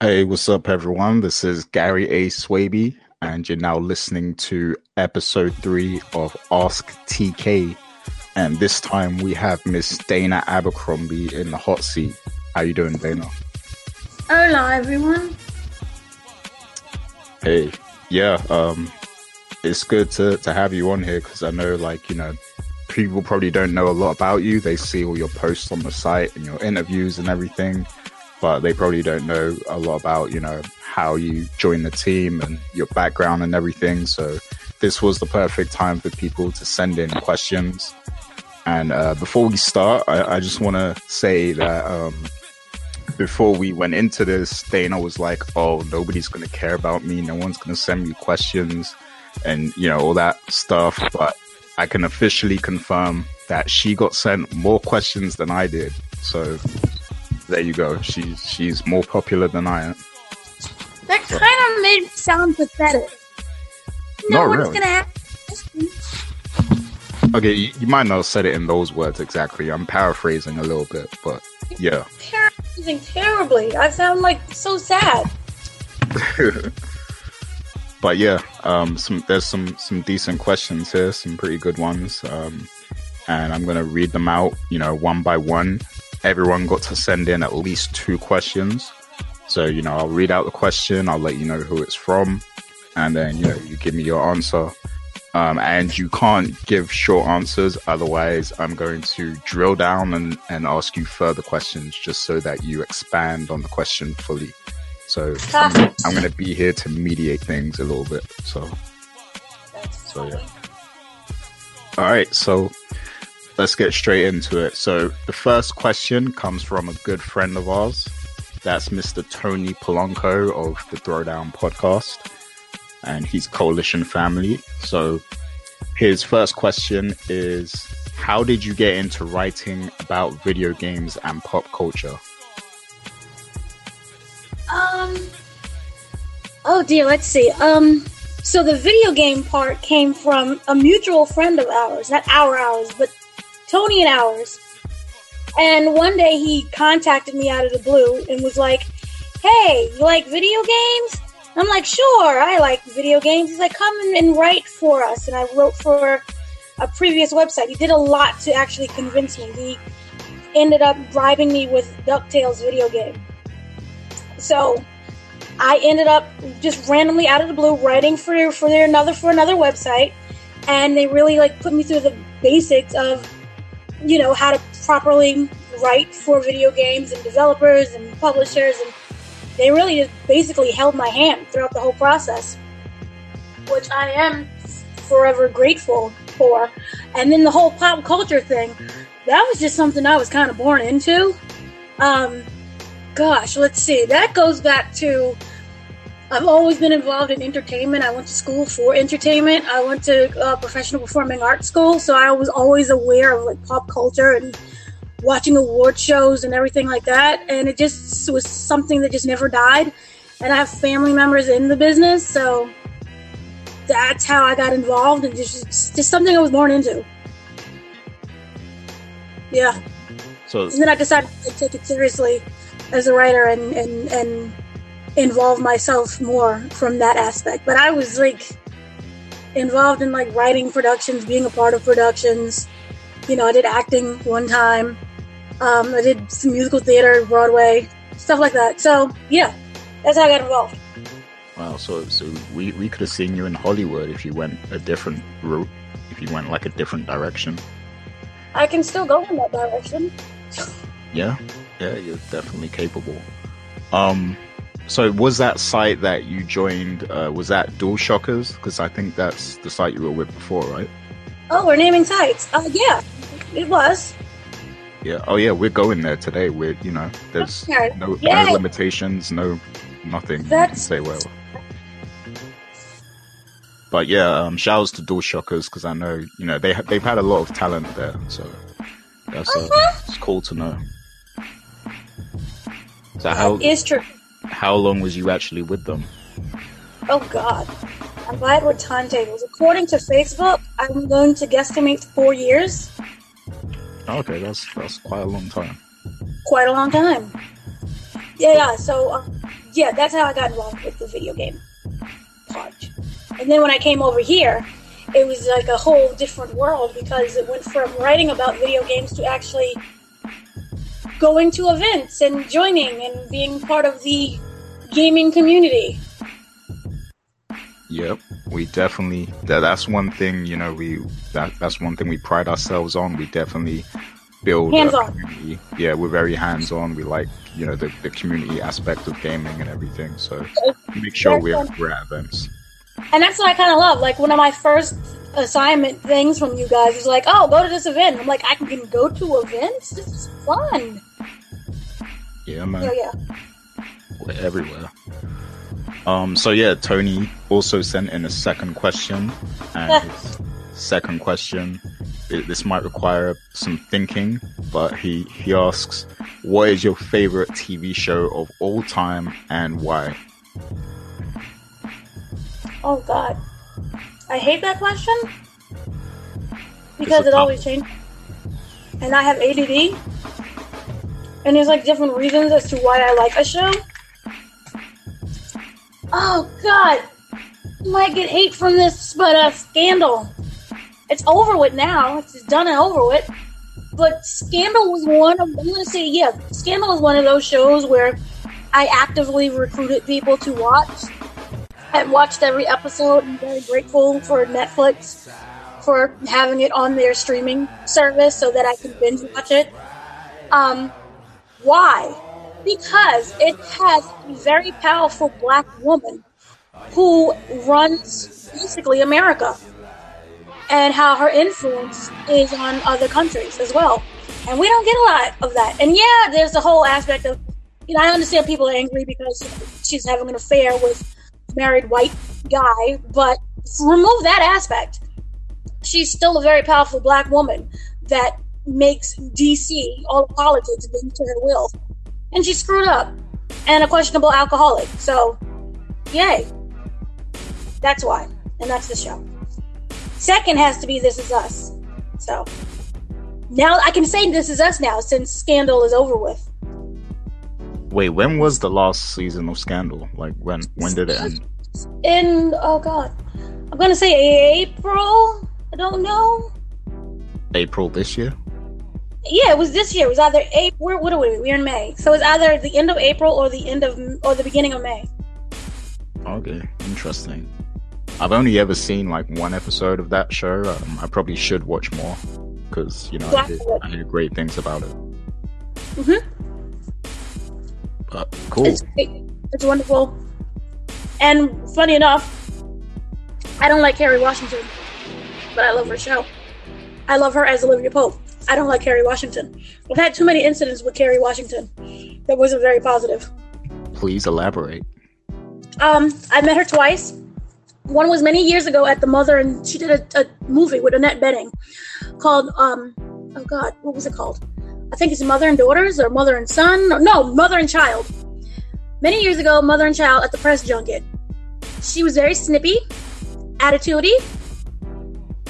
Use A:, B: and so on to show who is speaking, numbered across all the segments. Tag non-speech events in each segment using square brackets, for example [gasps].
A: Hey, what's up, everyone? This is Gary A. Swaby, and you're now listening to episode three of Ask TK. And this time we have Miss Dana Abercrombie in the hot seat. How you doing, Dana?
B: Hola, everyone.
A: Hey, yeah, um, it's good to, to have you on here because I know, like, you know, people probably don't know a lot about you. They see all your posts on the site and your interviews and everything, but they probably don't know a lot about, you know, how you join the team and your background and everything. So this was the perfect time for people to send in questions. And uh, before we start, I, I just want to say that um, before we went into this, Dana was like, "Oh, nobody's gonna care about me. No one's gonna send me questions, and you know all that stuff." But I can officially confirm that she got sent more questions than I did. So there you go. She's she's more popular than I am.
B: That kind of made me sound pathetic. No
A: Not
B: one's
A: really.
B: gonna ask.
A: Okay, you, you might not have said it in those words exactly. I'm paraphrasing a little bit, but yeah.
B: Paraphrasing terribly. I sound like so sad. [laughs]
A: but yeah, um, some there's some some decent questions here, some pretty good ones, um, and I'm gonna read them out, you know, one by one. Everyone got to send in at least two questions, so you know, I'll read out the question, I'll let you know who it's from, and then you know, you give me your answer. Um, and you can't give short answers, otherwise, I'm going to drill down and, and ask you further questions just so that you expand on the question fully. So I'm, I'm going to be here to mediate things a little bit. So, so yeah. All right. So let's get straight into it. So the first question comes from a good friend of ours. That's Mr. Tony Polanco of the Throwdown podcast and he's Koalition family. So his first question is how did you get into writing about video games and pop culture?
B: Um. Oh dear. Let's see. Um. So the video game part came from a mutual friend of ours, not our ours, but Tony and ours. And one day he contacted me out of the blue and was like, "Hey, you like video games?" I'm like, "Sure, I like video games." He's like, "Come and, write for us." And I wrote for a previous website. He did a lot to actually convince me. He ended up bribing me with DuckTales video game. So I ended up just randomly out of the blue writing for for their another for another website, and they really like put me through the basics of you know how to properly write for video games and developers and publishers, and they really just basically held my hand throughout the whole process, which I am forever grateful for. And then the whole pop culture thing, that was just something I was kind of born into. Um, gosh, let's see. That goes back to I've always been involved in entertainment. I went to school for entertainment. I went to uh, professional performing arts school, so I was always aware of like pop culture and watching award shows and everything like that. And it just was something that just never died. And I have family members in the business, so that's how I got involved and just just something I was born into. Yeah.
A: So
B: And then I decided to take it seriously as a writer and, and, and involve myself more from that aspect. But I was like involved in like writing productions, being a part of productions. You know, I did acting one time. Um, I did some musical theater, Broadway, stuff like that. So yeah, that's how I got involved.
A: wow, so so we, we could have seen you in Hollywood if you went a different route, if you went like a different direction.
B: I can still go in that direction.
A: Yeah, yeah, you're definitely capable. Um, so was that site that you joined? Uh, was that DualShockers? Because I think that's the site you were with before, right?
B: Oh, we're naming sites. Uh, yeah, it was.
A: Yeah. Oh, yeah. We're going there today. We're you know, there's
B: Okay.
A: no, no limitations, no nothing.
B: That's-
A: say well. But yeah, um, shouts to DualShockers because I know you know they they've had a lot of talent there, so that's uh,
B: Uh-huh.
A: it's cool to know. So how
B: It's true.
A: How long was you actually with them?
B: Oh God, I'm glad we're timetables. According to Facebook, I'm going to guesstimate four years.
A: Okay, that's that's quite a long time.
B: Quite a long time. Yeah, yeah. So uh, yeah, that's how I got involved with the video game part. And then when I came over here, it was like a whole different world because it went from writing about video games to actually going to events and joining and being part of the gaming community.
A: Yep, we definitely that, that's one thing you know we that that's one thing we pride ourselves on. We definitely build
B: Hands
A: a
B: on.
A: community. Yeah, we're very hands on. We like you know the, the community aspect of gaming and everything. So make sure we're we're at events.
B: And that's what I kind of love. Like one of my first assignment things from you guys was like, "Oh, go to this event." I'm like, "I can go to events. This is fun."
A: Yeah, man.
B: So yeah,
A: We're everywhere. Um, so yeah, Tony also sent in a second question, and [laughs] his second question, it, this might require some thinking, but he he asks, "What is your favorite TV show of all time and why?"
B: Oh God, I hate that question because it always changes, and I have ADD, and there's like different reasons as to why I like a show. Oh God, you might get hate from this, but uh, Scandal. It's over with now. It's done and over with. But Scandal was one of. I'm gonna say yeah. Scandal was one of those shows where I actively recruited people to watch. I watched every episode. I'm very grateful for Netflix for having it on their streaming service so that I can binge watch it. Um, why? Because it has a very powerful black woman who runs basically America and how her influence is on other countries as well. And we don't get a lot of that. And yeah, there's the whole aspect of, you know, I understand people are angry because she's having an affair with married white guy, but remove that aspect. She's still a very powerful black woman that makes DC all politics bend to her will. And she screwed up and a questionable alcoholic. So, yay. That's why. And that's the show. Second has to be This Is Us. So, now I can say This Is Us now since Scandal is over with.
A: Wait, when was the last season of Scandal? Like when when did it end?
B: In, oh god. I'm gonna say April. I don't know.
A: April this year.
B: Yeah, it was this year. It was either April. What are we? We're in May, so it's either the end of April or the end of or the beginning of May.
A: Okay, interesting. I've only ever seen like one episode of that show. Um, I probably should watch more because you know I hear, I hear great things about it.
B: Mhm.
A: But cool.
B: It's. It's wonderful. And funny enough, I don't like Kerry Washington, but I love her show. I love her as Olivia Pope. I don't like Kerry Washington. I've had too many incidents with Kerry Washington that wasn't very positive.
A: Please elaborate.
B: Um, I met her twice. One was many years ago at the Mother, and she did a, a movie with Annette Bening called um, oh God, what was it called? I think it's Mother and Daughters or Mother and Son. Or, no, Mother and Child. Many years ago, Mother and Child at the press junket. She was very snippy, attitudey,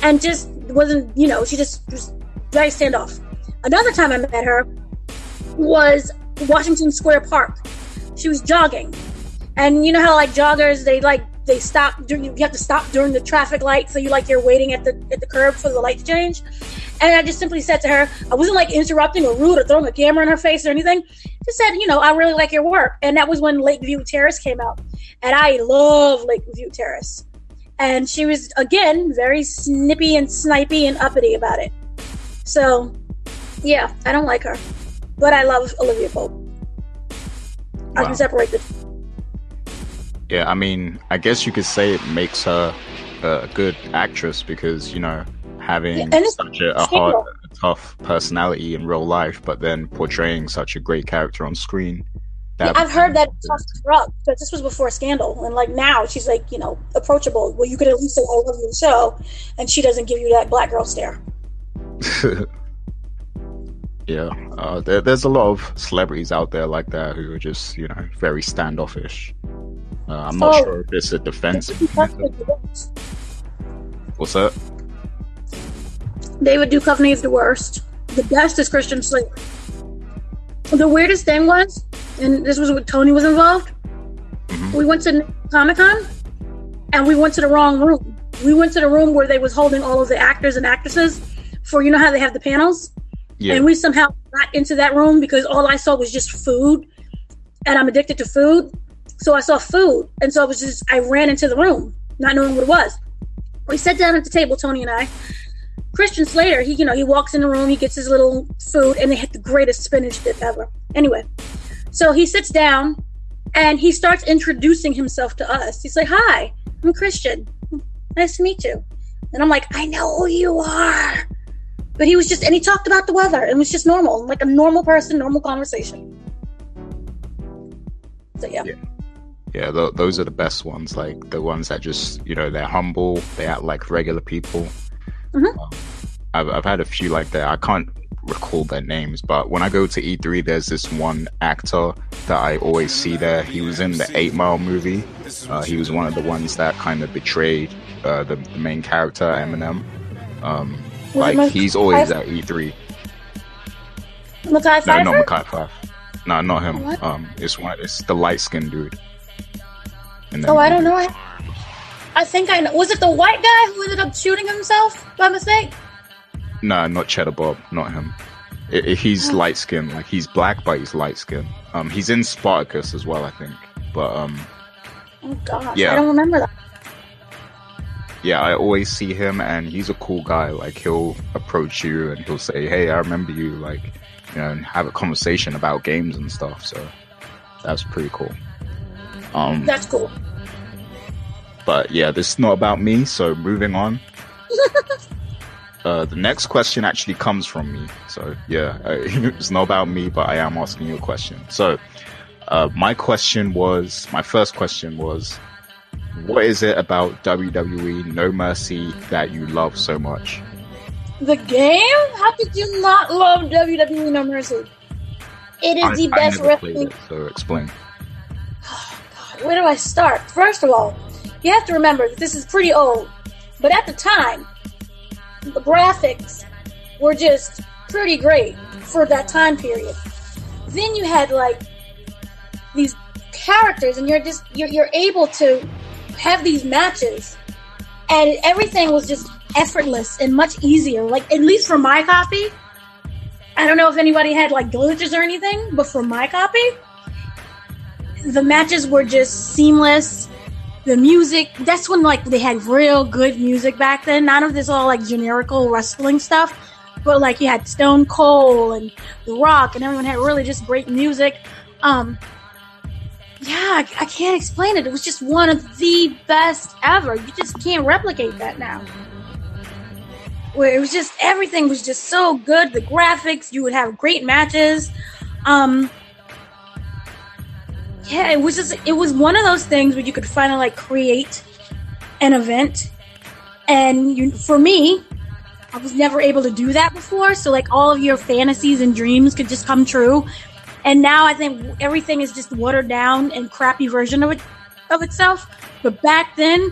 B: and just wasn't, you know, she just was very standoff. Another time I met her was Washington Square Park. She was jogging, and you know how like joggers they like they stop during you have to stop during the traffic light, so you like you're waiting at the at the curb for the light to change. And I just simply said to her, I wasn't like interrupting or rude or throwing a camera in her face or anything. Just said, you know, I really like your work. And that was when Lakeview Terrace came out, and I love Lakeview Terrace. And she was again very snippy and snipey and uppity about it. So, yeah, I don't like her, but I love Olivia Pope. I
A: Wow.
B: can separate the
A: Yeah, I mean, I guess you could say it makes her a good actress because you know having
B: Yeah,
A: such a, a hard, a tough personality in real life, but then portraying such a great character on screen. that-
B: I've heard that it's tough but this was before Scandal, and like now she's like you know approachable. Well, you could at least say I love you so, and she doesn't give you that black girl stare. [laughs]
A: yeah, uh, there, there's a lot of celebrities out there like that who are just you know very standoffish. Uh, I'm not
B: Oh.
A: sure if it's a defense.
B: David Duchovny is the worst.
A: What's that?
B: David Duchovny is the worst. The best is Christian Slater. The weirdest thing was, and this was when Tony was involved. we went to Comic Con, and we went to the wrong room. We went to the room where they was holding all of the actors and actresses for you know how they have the panels,
A: Yeah.
B: and we somehow got into that room because all I saw was just food, and I'm addicted to food. So I saw food, and so I was just I ran into the room, not knowing what it was. We sat down at the table, Tony and I. Christian Slater, he you know he walks in the room, he gets his little food, and they had the greatest spinach dip ever. Anyway, so he sits down, and he starts introducing himself to us. He's like, "Hi, I'm Christian. Nice to meet you." And I'm like, "I know who you are." But he was just, and he talked about the weather. It was just normal, like a normal person, normal conversation. So yeah,
A: Yeah. Yeah, th- those are the best ones. Like the ones that just, you know, they're humble. They act like regular people.
B: Mhm.
A: Um, I've, I've had a few like that. I can't recall their names, but when I go to E3, there's this one actor that I always see there. He was in the Eight Mile movie. Uh, he was one of the ones that kind of betrayed uh, the, the main character, Eminem. Um, like he's always at E3.
B: Mekhi
A: No,
B: Phifer.
A: not Mekhi Phifer. No, not him.
B: What?
A: Um, it's one. It's the light skinned dude.
B: Oh, I don't know. I, I think I know. Was it the white guy who ended up shooting himself by mistake?
A: No, not Cheddar Bob, not him. I I- he's
B: Oh.
A: light skinned, like he's black, but he's light skinned. Um, he's in Spartacus as well, I think. But um,
B: Oh gosh,
A: Yeah.
B: I don't remember that.
A: Yeah, I always see him, and he's a cool guy. Like he'll approach you and he'll say, "Hey, I remember you," like you know, and have a conversation about games and stuff. So that's pretty cool. Um,
B: That's cool.
A: but yeah, this is not about me. So moving on. [laughs] Uh, the next question actually comes from me. So yeah, [laughs] it's not about me, but I am asking you a question. So, uh, my question was, my first question was, what is it about WWE No Mercy that you love so much?
B: The game? How could you not love WWE No Mercy? It is
A: I,
B: the best wrestling.
A: it, so explain.
B: God, where do I start? First of all, you have to remember that this is pretty old, but at the time, the graphics were just pretty great for that time period. Then you had like these characters, and you're just you're, you're able to have these matches, and everything was just effortless and much easier. Like at least for my copy, I don't know if anybody had like glitches or anything, but for my copy, the matches were just seamless. The music, that's when like they had real good music back then. None of this all like generical wrestling stuff. But like you had Stone Cold and The Rock and everyone had really just great music. Um yeah, I, I can't explain it. It was just one of the best ever. You just can't replicate that now. Where it was just everything was just so good. The graphics, you would have great matches. Um yeah, it was just it was one of those things where you could finally like create an event, and you, for me, I was never able to do that before. So like all of your fantasies and dreams could just come true, and now I think everything is just watered down and crappy version of it of itself. But back then,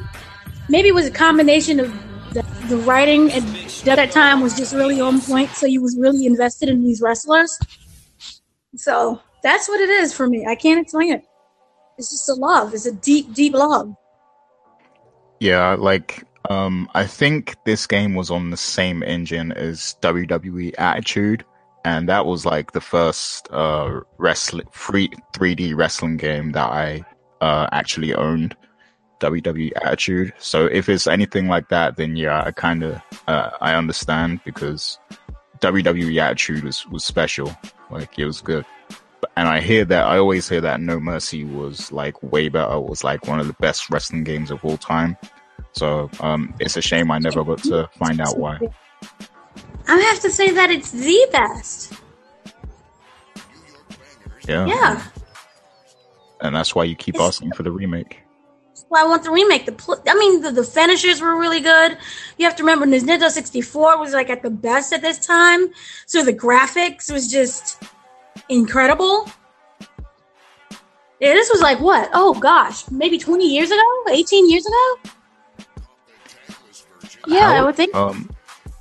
B: maybe it was a combination of the, the writing at that time was just really on point, so you was really invested in these wrestlers. So that's what it is for me. I can't explain it. It's just a love. It's a deep, deep love.
A: Yeah, like um I think this game was on the same engine as WWE Attitude and that was like the first uh wrestling free 3D wrestling game that I uh actually owned WWE Attitude. So if it's anything like that then yeah, I kind of uh, I understand because WWE Attitude was was special. Like it was good. And I hear that I always hear that No Mercy was like way better. Was like one of the best wrestling games of all time. So um, it's a shame I never got to find out why.
B: I have to say that it's the best.
A: Yeah.
B: Yeah.
A: And that's why you keep asking for the remake.
B: Why I want the remake. The pl- I mean, the, the finishers were really good. You have to remember, Nintendo 64 was like at the best at this time. So the graphics was just incredible. Yeah, this was like what? Oh gosh, maybe 20 years ago? 18 years ago? Yeah, I would think.
A: Um,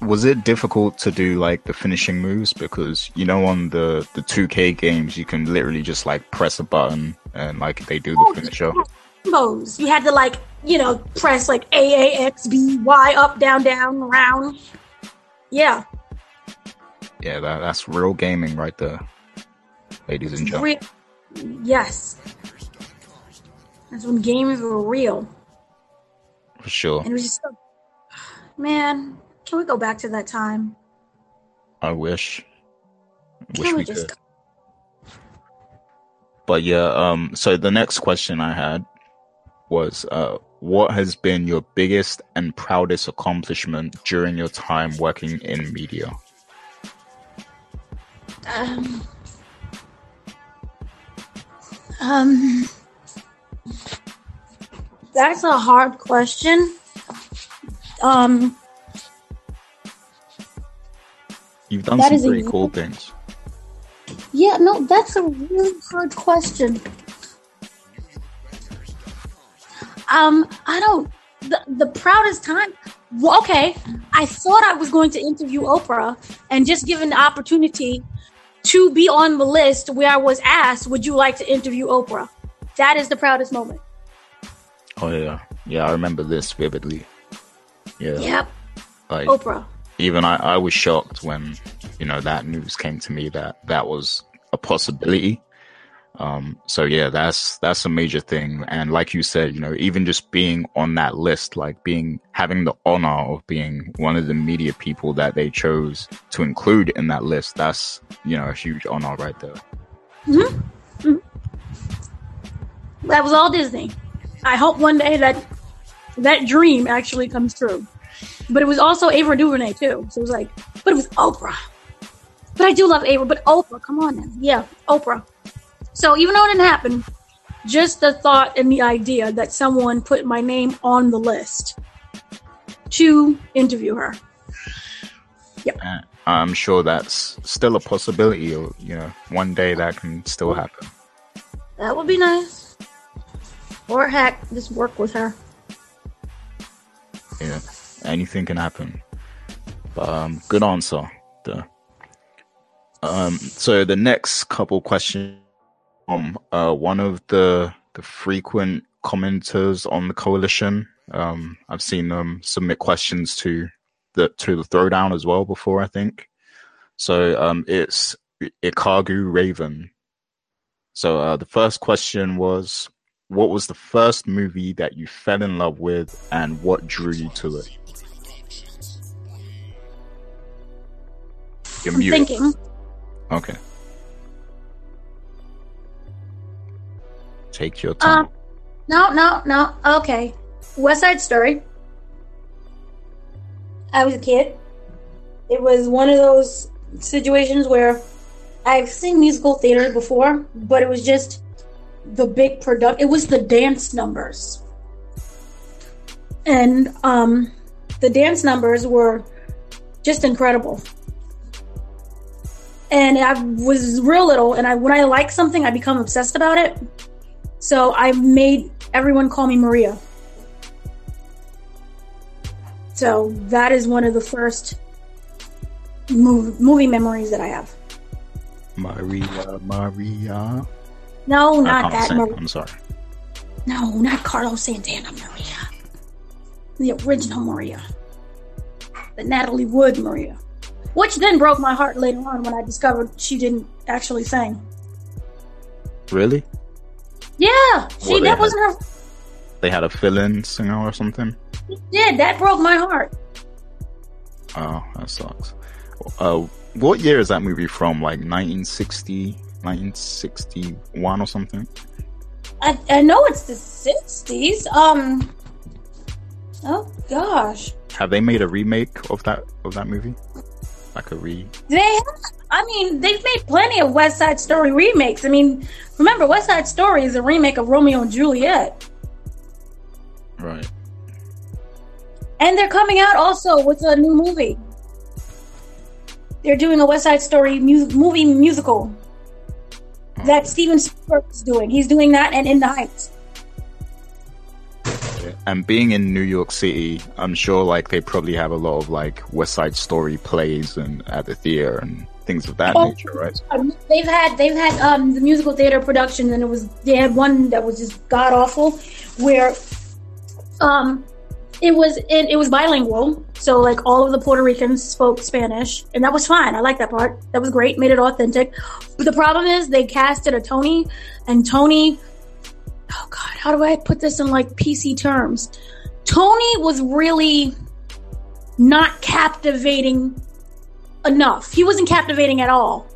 A: was it difficult to do like the finishing moves because you know on the the 2K games you can literally just like press a button and like they do the
B: Oh,
A: finisher.
B: pose. You had to like, you know, press like A A X B Y up, down, down, round. Yeah.
A: Yeah, that, that's real gaming right there, ladies and gentlemen.
B: Yes. That's when games were real.
A: For sure.
B: And it was just so, man, can we go back to that time?
A: I wish.
B: Can
A: wish
B: we
A: we
B: just
A: could. But yeah, um, so the next question I had was, uh, what has been your biggest and proudest accomplishment during your time working in media?
B: Um, um, that's a hard question. Um,
A: You've done
B: That
A: some pretty
B: really-
A: cool things.
B: yeah, no, that's a really hard question. Um, I don't. The, the proudest time. Well, okay, I thought I was going to interview Oprah, and just given the opportunity to be on the list where I was asked, "Would you like to interview Oprah?" That is the proudest moment.
A: Oh yeah, yeah, I remember this vividly. Yeah,
B: Yep,
A: like
B: Oprah.
A: Even I, I was shocked when you know that news came to me that that was a possibility. Um, so yeah, that's that's a major thing. And like you said, you know, even just being on that list, like being having the honor of being one of the media people that they chose to include in that list, that's you know a huge honor right there.
B: That was all Disney. I hope one day that that dream actually comes true. But it was also Ava DuVernay too. So it was like, but it was Oprah. But I do love Ava. But Oprah, come on now, yeah, Oprah. So even though it didn't happen, just the thought and the idea that someone put my name on the list to interview her.
A: Uh, I'm sure that's still a possibility, or you know, one day that can still happen.
B: That would be nice. Or heck, just work with her.
A: Yeah, anything can happen. But um, good answer. The um, so the next couple questions um uh one of the the frequent commenters on the Koalition. Um, I've seen them submit questions to the to the throwdown as well before. I think so. Um, it's Ikagu Raven. So uh, the first question was, what was the first movie that you fell in love with, and what drew you to it? You're
B: I'm
A: muted.
B: thinking.
A: Okay. Take your time.
B: Um, no, no, no. Okay. West Side Story. I was a kid. It was one of those situations where I've seen musical theater before, but it was just the big product. It was the dance numbers, and um, the dance numbers were just incredible. And I was real little, and I when I like something, I become obsessed about it. So I made everyone call me Maria. So that is one of the first mov- movie memories that I have.
A: Maria, Maria.
B: No, not that. Maria.
A: I'm sorry.
B: No, not Carlos Santana Maria. The original Maria. The Natalie Wood Maria. Which then broke my heart later on when I discovered she didn't actually sing.
A: Really?
B: Yeah, she
A: Well,
B: that
A: had-
B: wasn't her.
A: They had a fill-in singer or something.
B: Did that broke my heart.
A: Oh, that sucks. Uh, what year is that movie from? Like 1960, 1961 or something?
B: I, I know it's the sixties. Um. Oh gosh,
A: Have they made a remake of that of that movie? Like could read.
B: they. Have, I mean, they've made plenty of West Side Story remakes. I mean, remember West Side Story is a remake of Romeo and Juliet,
A: Right.
B: and they're coming out also with a new movie. They're doing a West Side Story mu- movie musical that Steven Spielberg is doing. He's doing that and In the Heights.
A: And being in New York City, I'm sure like they probably have a lot of like West Side Story plays and at the theater and things of that oh, nature, right?
B: They've had they've had um, the musical theater production, and it was they had one that was just god awful, where um, it was in, it was bilingual, so like all of the Puerto Ricans spoke Spanish, and that was fine. I like that part. That was great, made it authentic. But the problem is they casted a Tony, and Tony, oh god, how do I put this in like PC terms? Tony was really not captivating enough. He wasn't captivating at all.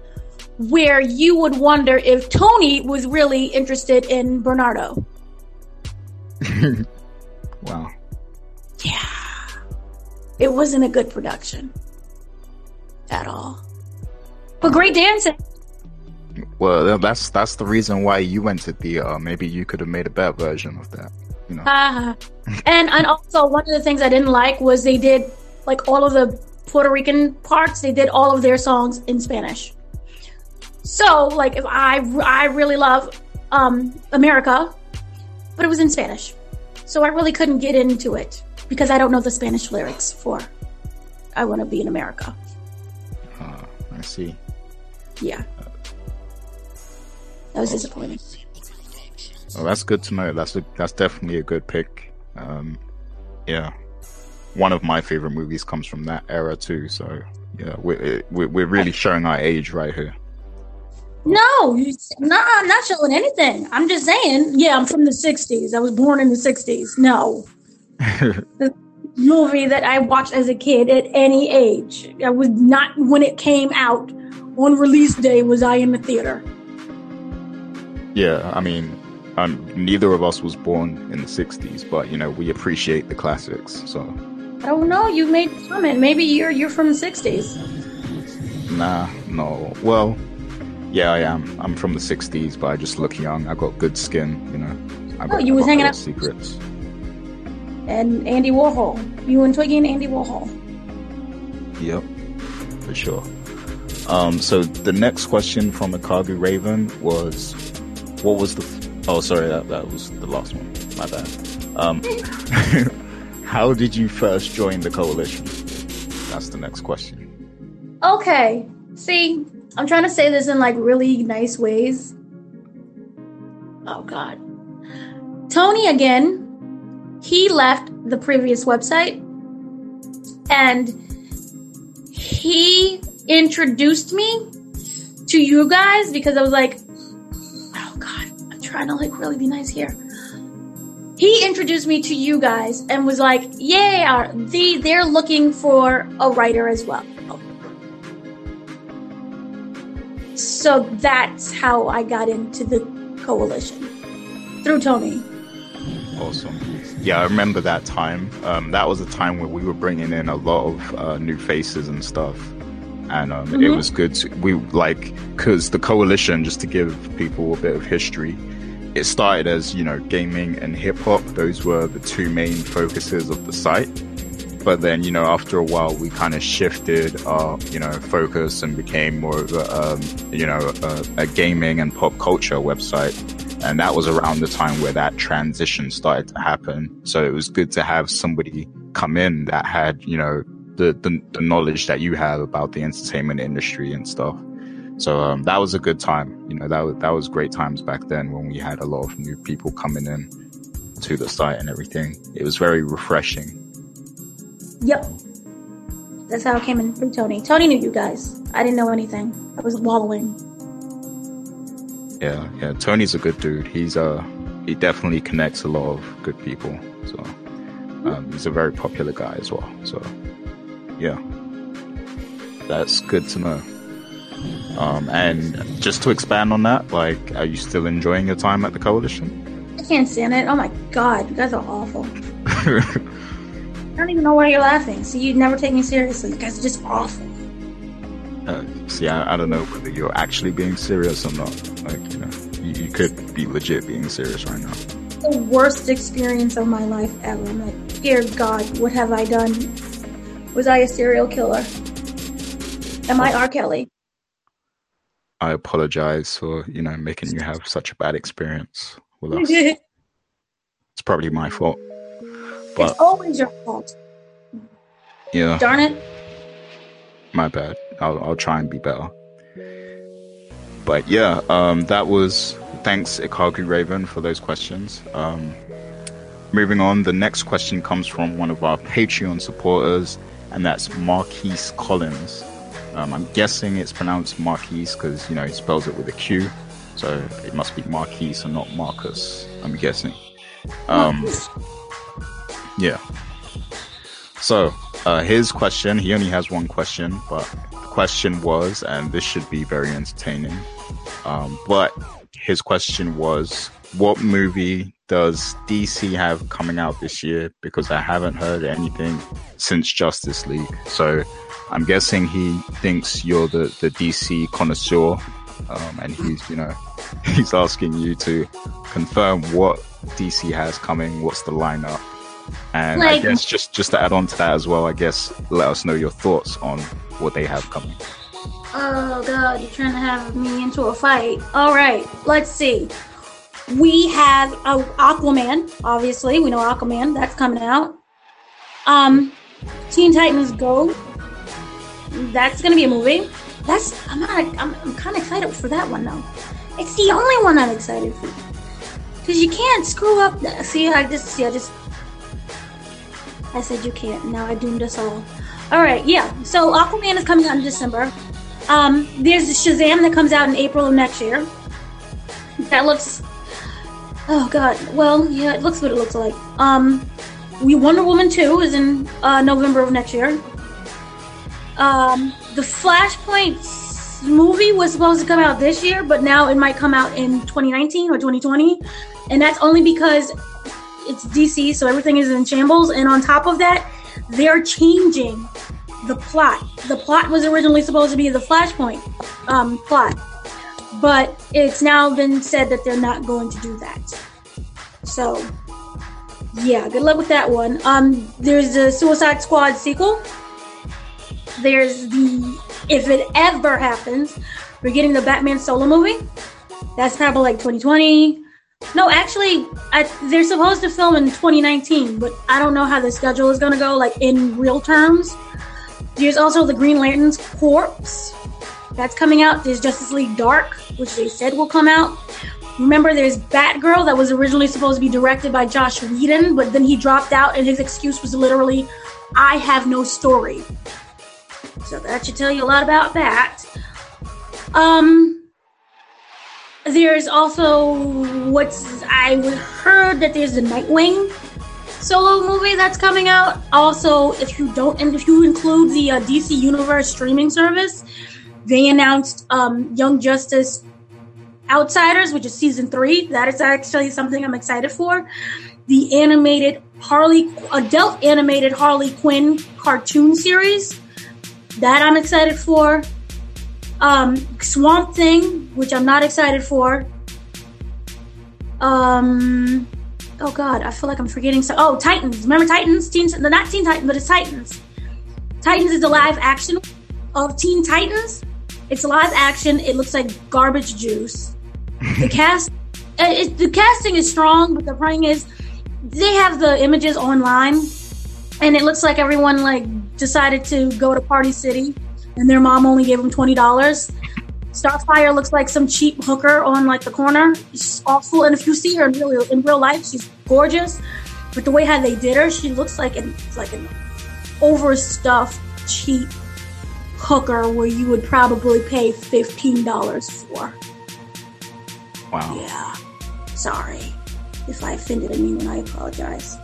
B: Where you would wonder if Tony was really interested in Bernardo. [laughs]
A: wow.
B: Yeah. It wasn't a good production at all. But great dancing.
A: Well, that's that's the reason why you went to theater. Maybe you could have made a better version of that. You know.
B: Uh, [laughs] and and also one of the things I didn't like was they did like all of the Puerto Rican parts, they did all of their songs in Spanish. So, like, if I I really love um, America, but it was in Spanish, so I really couldn't get into it because I don't know the Spanish lyrics for "I Want to Be in America."
A: Uh, I see.
B: Yeah, that was disappointing.
A: Well, that's good to know. That's a, that's definitely a good pick. Um, yeah, one of my favorite movies comes from that era too. So yeah, we're we're really showing our age right here.
B: No, no, I'm not showing anything. I'm just saying, yeah, I'm from the '60s. I was born in the '60s. No, [laughs] the movie that I watched as a kid at any age. I was not when it came out on release day. Was I in the theater?
A: Yeah, I mean, um, neither of us was born in the '60s, but you know, we appreciate the classics. So
B: I don't know. You made a comment. Maybe you're you're from the '60s.
A: Nah, no. Well, yeah, I am. I'm from the '60s, but I just look young. I got good skin, you know. I got,
B: oh, you was hanging out
A: secrets.
B: And Andy Warhol. You and Twiggy and Andy Warhol.
A: Yep, for sure. Um, so the next question from Akagu Raven was, what was the? Oh, sorry, that that was the last one. My bad. Um, [laughs] How did you first join the Koalition? That's the next question.
B: Okay. See, I'm trying to say this in like really nice ways. Oh, God. Tony, again, he left the previous website and he introduced me to you guys because I was like, God, I'm trying to like really be nice here he introduced me to you guys and was like, "Yeah, the they're looking for a writer as well." So that's how I got into the Koalition through Tony.
A: Awesome. Yeah, I remember that time. Um, that was a time where we were bringing in a lot of uh, new faces and stuff, and um, mm-hmm. it was good. To, we like because the Koalition, just to give people a bit of history, it started as, you know, gaming and hip hop. Those were the two main focuses of the site. But then, you know, after a while, we kind of shifted our, you know, focus and became more of a, um, you know, a, a gaming and pop culture website. And that was around the time where that transition started to happen. So it was good to have somebody come in that had, you know, the, the, the knowledge that you have about the entertainment industry and stuff. So um, that was a good time. You know, that was, that was great times back then when we had a lot of new people coming in to the site and everything. It was very refreshing.
B: Yep. That's how I came in through Tony. Tony knew you guys. I didn't know anything. I was wallowing.
A: Yeah, yeah. Tony's a good dude. He's uh he definitely connects a lot of good people. So um, he's a very popular guy as well. So yeah, that's good to know. Um, and just to expand on that, like, are you still enjoying your time at the Koalition?
B: I can't stand it. Oh my god, you guys are awful. [laughs] I don't even know why you're laughing. See, you never take me seriously. You guys are just awful.
A: Uh, see, I, I, don't know whether you're actually being serious or not. Like, you know, you, you could be legit being serious right now.
B: The worst experience of my life ever. I'm like, dear God, what have I done? Was I a serial killer? Am I R. Kelly?
A: I apologize for you know making you have such a bad experience with us. [laughs] it's probably my fault.
B: But it's always your fault.
A: Yeah.
B: Darn it.
A: My bad. I'll I'll try and be better. But yeah, um, that was thanks Ikagu Raven for those questions. Um, moving on, the next question comes from one of our Patreon supporters, and that's Marquise Collins. Um, I'm guessing it's pronounced Marquise because you know he spells it with a Q, so it must be Marquise and not Marcus. I'm guessing. Um, yeah. So uh, his question, he only has one question, but the question was, and this should be very entertaining. Um, but his question was, what movie does DC have coming out this year? Because I haven't heard anything since Justice League. So I'm guessing he thinks you're the, the DC connoisseur. Um, and he's, you know, [laughs] he's asking you to confirm what DC has coming, what's the lineup. And like, I guess just, just to add on to that as well, I guess let us know your thoughts on what they have coming.
B: Oh god, you're trying to have me into a fight. All right, let's see. We have uh, Aquaman, obviously. We know Aquaman. That's coming out. Um, Teen Titans Go. That's gonna be a movie. That's I'm not. I'm, I'm kind of excited for that one though. It's the only one I'm excited for. Cause you can't screw up. That. See, I just see. I just. I said you can't. Now I doomed us all. All right, yeah. So Aquaman is coming out in December. Um, there's Shazam that comes out in April of next year. That looks. Oh God. Well, yeah, it looks what it looks like. Um, we Wonder Woman 2 is in uh, November of next year. Um, the Flashpoint movie was supposed to come out this year, but now it might come out in 2019 or 2020, and that's only because it's DC, so everything is in shambles. And on top of that, they're changing the plot. The plot was originally supposed to be the Flashpoint um, plot, but it's now been said that they're not going to do that. So, yeah, good luck with that one. Um, there's the Suicide Squad sequel. There's the if it ever happens, we're getting the Batman solo movie. That's probably like 2020. No, actually, I, they're supposed to film in 2019, but I don't know how the schedule is going to go, like in real terms. There's also the Green Lantern's Corpse. That's coming out. There's Justice League Dark, which they said will come out. Remember, there's Batgirl that was originally supposed to be directed by Joss Whedon, but then he dropped out, and his excuse was literally, I have no story. So that should tell you a lot about that. Um, there's also what's I heard that there's a Nightwing solo movie that's coming out. Also, if you don't, and if you include the uh, DC Universe streaming service, they announced um, Young Justice Outsiders, which is season three. That is actually something I'm excited for. The animated Harley, adult animated Harley Quinn cartoon series. That I'm excited for. Um, Swamp Thing, which I'm not excited for. Um, oh god, I feel like I'm forgetting. So, oh, Titans. Remember Titans? Teen, not Teen Titans, but it's Titans. Titans is the live action of Teen Titans. It's live action. It looks like garbage juice. The [laughs] cast, uh, it, the casting is strong, but the problem is they have the images online, and it looks like everyone like decided to go to Party City, and their mom only gave them twenty dollars. Starfire looks like some cheap hooker on like the corner. She's awful, and if you see her in real in real life, she's gorgeous. But the way how they did her, she looks like an like an overstuffed cheap hooker where you would probably pay fifteen dollars for.
A: Wow.
B: Yeah. Sorry if I offended anyone. I apologize.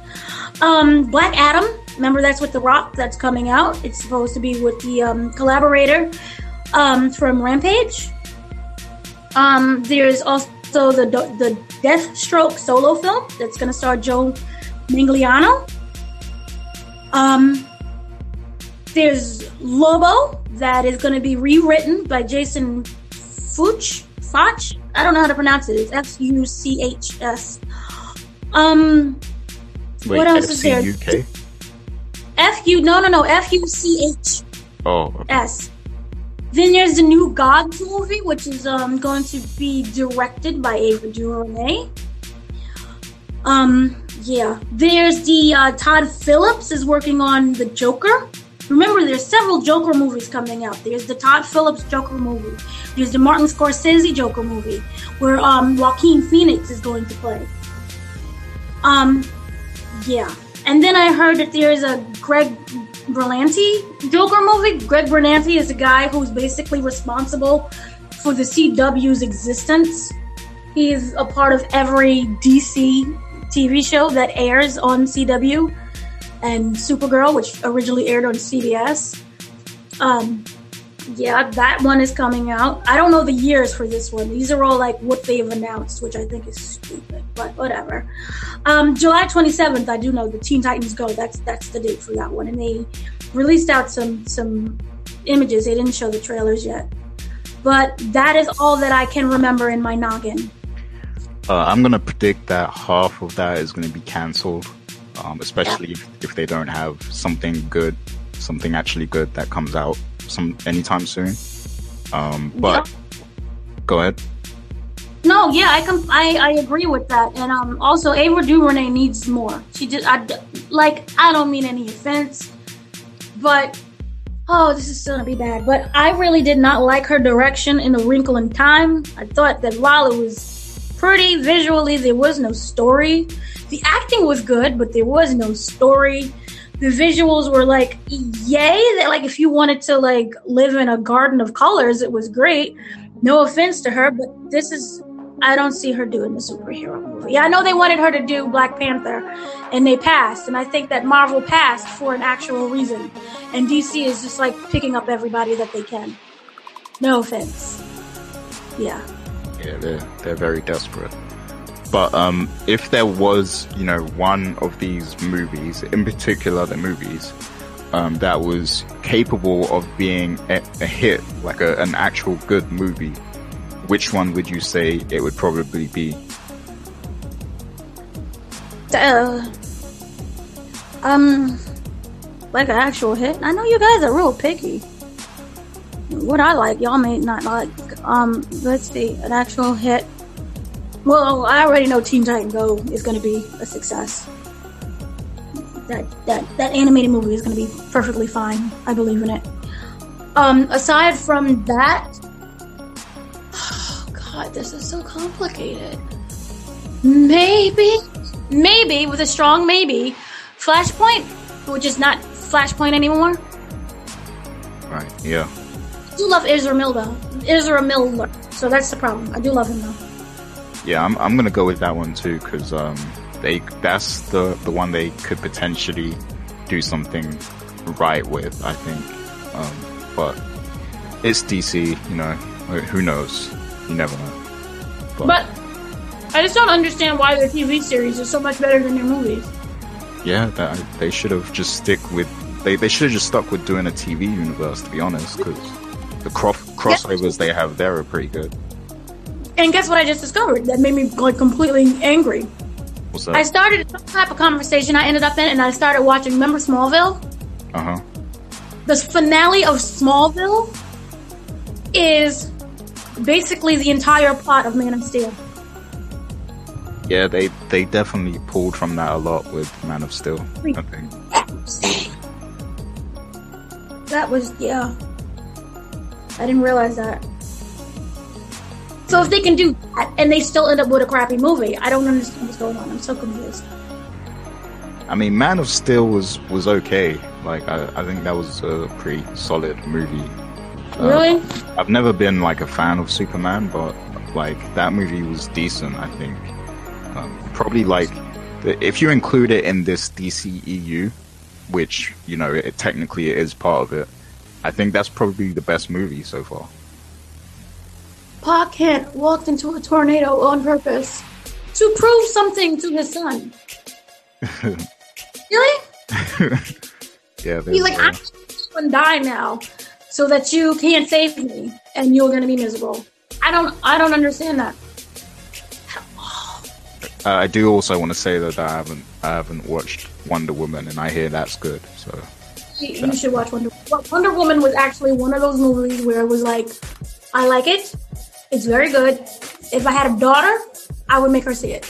B: Um, Black Adam. Remember that's with The Rock. That's coming out. It's supposed to be with the um, collaborator um, from Rampage. Um, there's also the the Deathstroke solo film that's going to star Joe Manganiello. Um, there's Lobo that is going to be rewritten by Jason Fuchs. Foch? I don't know how to pronounce it. It's F U C H S. Um,
A: Wait, what else F-C-U-K? is there?
B: F U no no no F U C H
A: Oh.
B: S. Then there's the new Gods movie, which is um, going to be directed by Ava DuVernay. Um, yeah. There's the uh, Todd Phillips is working on the Joker. Remember, there's several Joker movies coming out. There's the Todd Phillips Joker movie. There's the Martin Scorsese Joker movie, where um, Joaquin Phoenix is going to play. Um, yeah. And then I heard that there's a Greg Berlanti Joker movie. Greg Berlanti is a guy who's basically responsible for the CW's existence. He's a part of every DC TV show that airs on CW and Supergirl, which originally aired on CBS. Um, yeah, that one is coming out. I don't know the years for this one. These are all like what they've announced, which I think is stupid, but whatever. Um, July 27th, I do know the Teen Titans Go. That's that's the date for that one, and they released out some some images. They didn't show the trailers yet, but that is all that I can remember in my noggin.
A: Uh, I'm gonna predict that half of that is gonna be cancelled, um, especially if, they don't have something good, something actually good that comes out some anytime soon. Um, but yeah. go ahead.
B: No, yeah, I com- I, I agree with that, and um, also Ava DuVernay needs more. She just, I like, I don't mean any offense, but oh, this is gonna be bad. But I really did not like her direction in The Wrinkle in Time. I thought that while it was pretty visually, there was no story. The acting was good, but there was no story. The visuals were like yay that like if you wanted to like live in a garden of colors it was great. No offense to her but this is i don't see her doing the superhero movie. Yeah i know they wanted her to do black panther and they passed and i think that marvel passed for an actual reason. And dc is just like picking up everybody that they can. No offense. Yeah.
A: Yeah they're they're very desperate but um, if there was, you know, one of these movies, in particular the movies, um, that was capable of being a, a hit, like a, an actual good movie, which one would you say it would probably be?
B: Uh, um, like an actual hit. I know you guys are real picky. What I like, y'all may not like. Um, let's see, an actual hit. Well, I already know Teen Titan Go is going to be a success. That that that animated movie is going to be perfectly fine. I believe in it. Um, aside from that, oh [sighs] God, this is so complicated. Maybe, maybe with a strong maybe, Flashpoint, which is not Flashpoint anymore.
A: Right. Yeah.
B: I do love Ezra Miller. Ezra Miller. So that's the problem. I do love him though.
A: Yeah, I'm I'm gonna go with that one too because um, they that's the the one they could potentially do something right with. I think, um, but it's DC. You know, who knows? You never know.
B: But, but I just don't understand why their TV series is so much better than their movies.
A: Yeah, that, they should have just stick with. They, they should have just stuck with doing a TV universe, to be honest, because the cross- crossovers they have there are pretty good.
B: And guess what I just discovered? That made me like completely angry.
A: What's that?
B: I started some type of conversation I ended up in, and I started watching. Remember Smallville?
A: Uh huh.
B: The finale of Smallville is basically the entire plot of Man of Steel.
A: Yeah, they they definitely pulled from that a lot with Man of Steel. I think.
B: That was yeah. I didn't realize that. So if they can do that and they still end up with a crappy movie, I don't understand what's going on. I'm so confused.
A: I mean, Man of Steel was was okay. Like I, I think that was a pretty solid movie.
B: Uh, really?
A: I've never been like a fan of Superman, but like that movie was decent. I think um, probably like if you include it in this DCEU, which you know it technically it is part of it. I think that's probably the best movie so far.
B: Pa Kent walked into a tornado on purpose to prove something to his son. [laughs] really? [laughs]
A: yeah.
B: He's like, I'm going to die now, so that you can't save me, and you're going to be miserable. I don't. I don't understand that. [sighs]
A: Uh, I do also want to say that I haven't. I haven't watched Wonder Woman, and I hear that's good. So.
B: You, you should watch Wonder. Woman. Wonder Woman was actually one of those movies where it was like, I like it, it's very good. If I had a daughter, I would make her see it.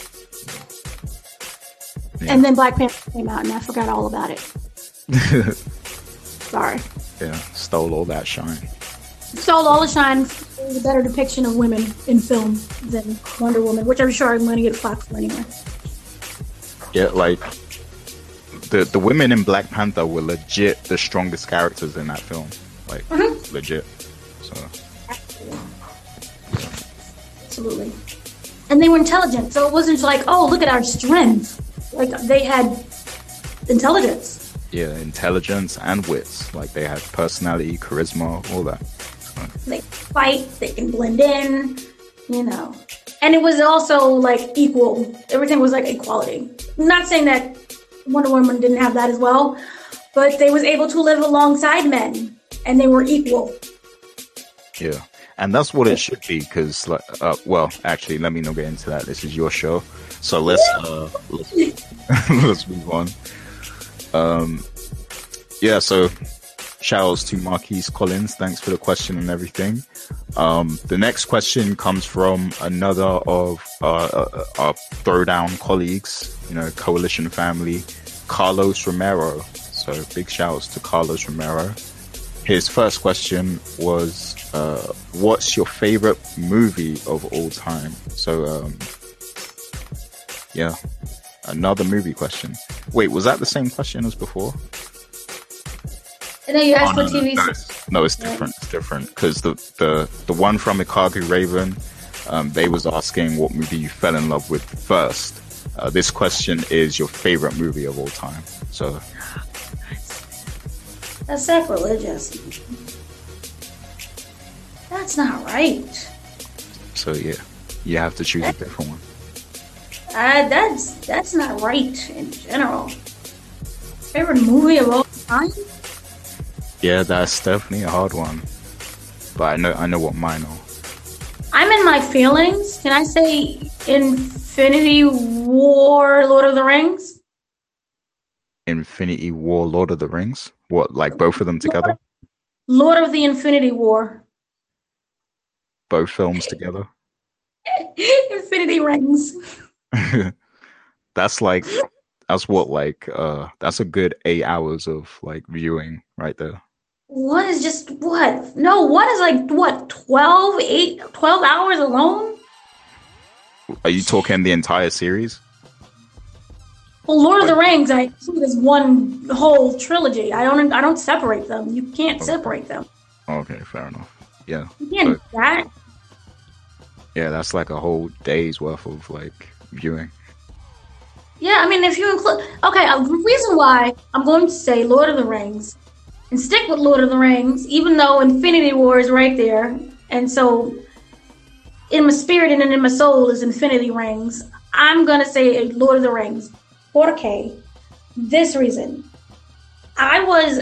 B: Yeah. And then Black Panther came out, and I forgot all about it. [laughs] Sorry.
A: Yeah, stole all that shine.
B: Stole all the shine. It was a better depiction of women in film than Wonder Woman, which I'm sure I'm going to get flack for anyway.
A: Yeah, like the the women in Black Panther were legit the strongest characters in that film. Like
B: Mhm.
A: legit. So
B: Absolutely. And they were intelligent, so it wasn't just like, oh, look at our strength. Like they had intelligence.
A: yeah, intelligence and wits. Like they had personality, charisma, all that.
B: They fight, they can blend in, you know. And it was also like equal. Everything was like equality. not saying that Wonder Woman didn't have that as well, but they was able to live alongside men, and they were equal.
A: Yeah, and that's what it should be. Because, like, uh, well, actually, let me not get into that. This is your show, so let's uh, let's, [laughs] let's move on. Um, yeah. So, shouts to Marquise Collins. Thanks for the question and everything. Um, the next question comes from another of uh, uh, our throwdown colleagues, you know, Koalition family, Carlos Romero. So, big shouts to Carlos Romero his first question was uh, what's your favorite movie of all time? So um, yeah another movie question. Wait was that the same question as before?
B: And then you asked
A: Oh,
B: for
A: no, no,
B: TV.
A: no, it's, no, it's different it's different. Because the, the the one from Ikagu Raven um, they was asking what movie you fell in love with first. Uh, this question is your favorite movie of all time. So
B: That's sacrilegious. That's not right.
A: so yeah you have to choose a different one
B: Uh, that's that's not right in general. Favorite movie of all time?
A: yeah that's definitely a hard one but I know I know what mine are
B: I'm in my feelings. Can I say Infinity War, Lord of the Rings?
A: Infinity War, Lord of the Rings? What, like both of them together?
B: Lord of the Infinity War.
A: Both films together? [laughs]
B: Infinity Rings. [laughs]
A: that's like, that's what, like, uh, that's a good eight hours of like viewing right there.
B: One is just what? No, one is like what? 12, 8, 12 hours alone?
A: Are you talking the entire series?
B: Well, Lord of the Rings, I see as one whole trilogy. I don't, I don't separate them. You can't
A: Okay.
B: separate them.
A: Okay, fair enough. Yeah,
B: You can't do that.
A: yeah, that's like a whole day's worth of like viewing.
B: Yeah, I mean, if you include, okay, uh, the reason why I'm going to say Lord of the Rings and stick with Lord of the Rings, even though Infinity War is right there, and so in my spirit and in my soul is Infinity Rings. I'm gonna say Lord of the Rings, 4K. This reason, I was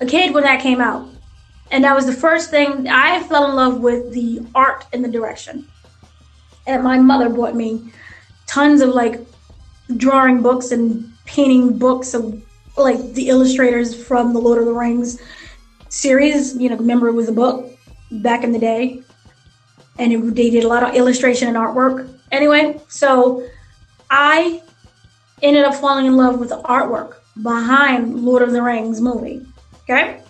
B: a kid when that came out, and that was the first thing I fell in love with the art and the direction. And my mother bought me tons of like drawing books and painting books of like the illustrators from the Lord of the Rings series. You know, remember it was a book back in the day, and it, they did a lot of illustration and artwork. Anyway, so I ended up falling in love with the artwork behind Lord of the Rings movie. Okay,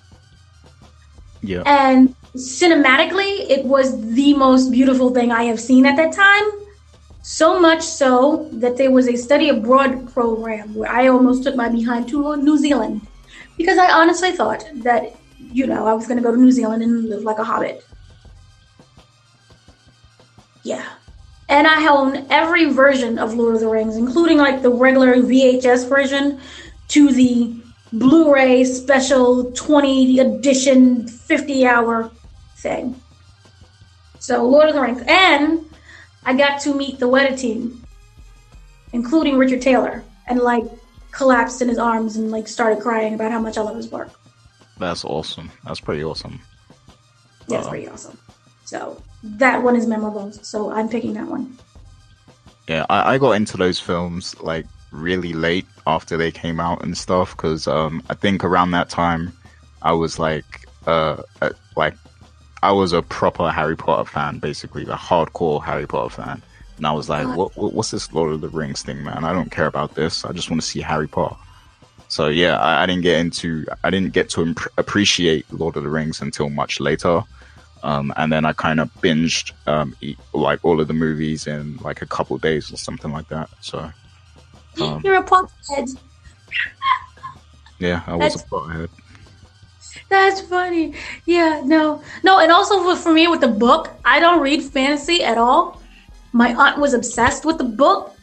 A: Yeah,
B: and cinematically, it was the most beautiful thing I have seen at that time. So much so that there was a study abroad program where I almost took my behind to New Zealand because I honestly thought that, you know, I was going to go to New Zealand and live like a hobbit. Yeah. And I own every version of Lord of the Rings, including like the regular VHS version to the Blu-ray special 20 edition 50 hour thing. So Lord of the Rings. And I got to meet the Weta team, including Richard Taylor, and like collapsed in his arms and like started crying about how much I love his work.
A: that's awesome. That's pretty awesome.
B: It's
A: Wow.
B: pretty awesome. So that one is memorable. So I'm picking that one.
A: Yeah, I, I got into those films like really late after they came out and stuff because um, I think around that time I was like uh, uh like I was a proper Harry Potter fan, basically a hardcore Harry Potter fan, and I was like, what, what what's this Lord of the Rings thing, man? I don't care about this. I just want to see Harry Potter. So yeah, I, I didn't get into, I didn't get to imp- appreciate Lord of the Rings until much later. Um, and then I kind of binged um, like all of the movies in like a couple days or something like that. So um,
B: You're a pothead.
A: yeah, I was
B: That's-
A: a pothead.
B: That's funny. Yeah, no, no, and also for, for me with the book, I don't read fantasy at all. My aunt was obsessed with the book,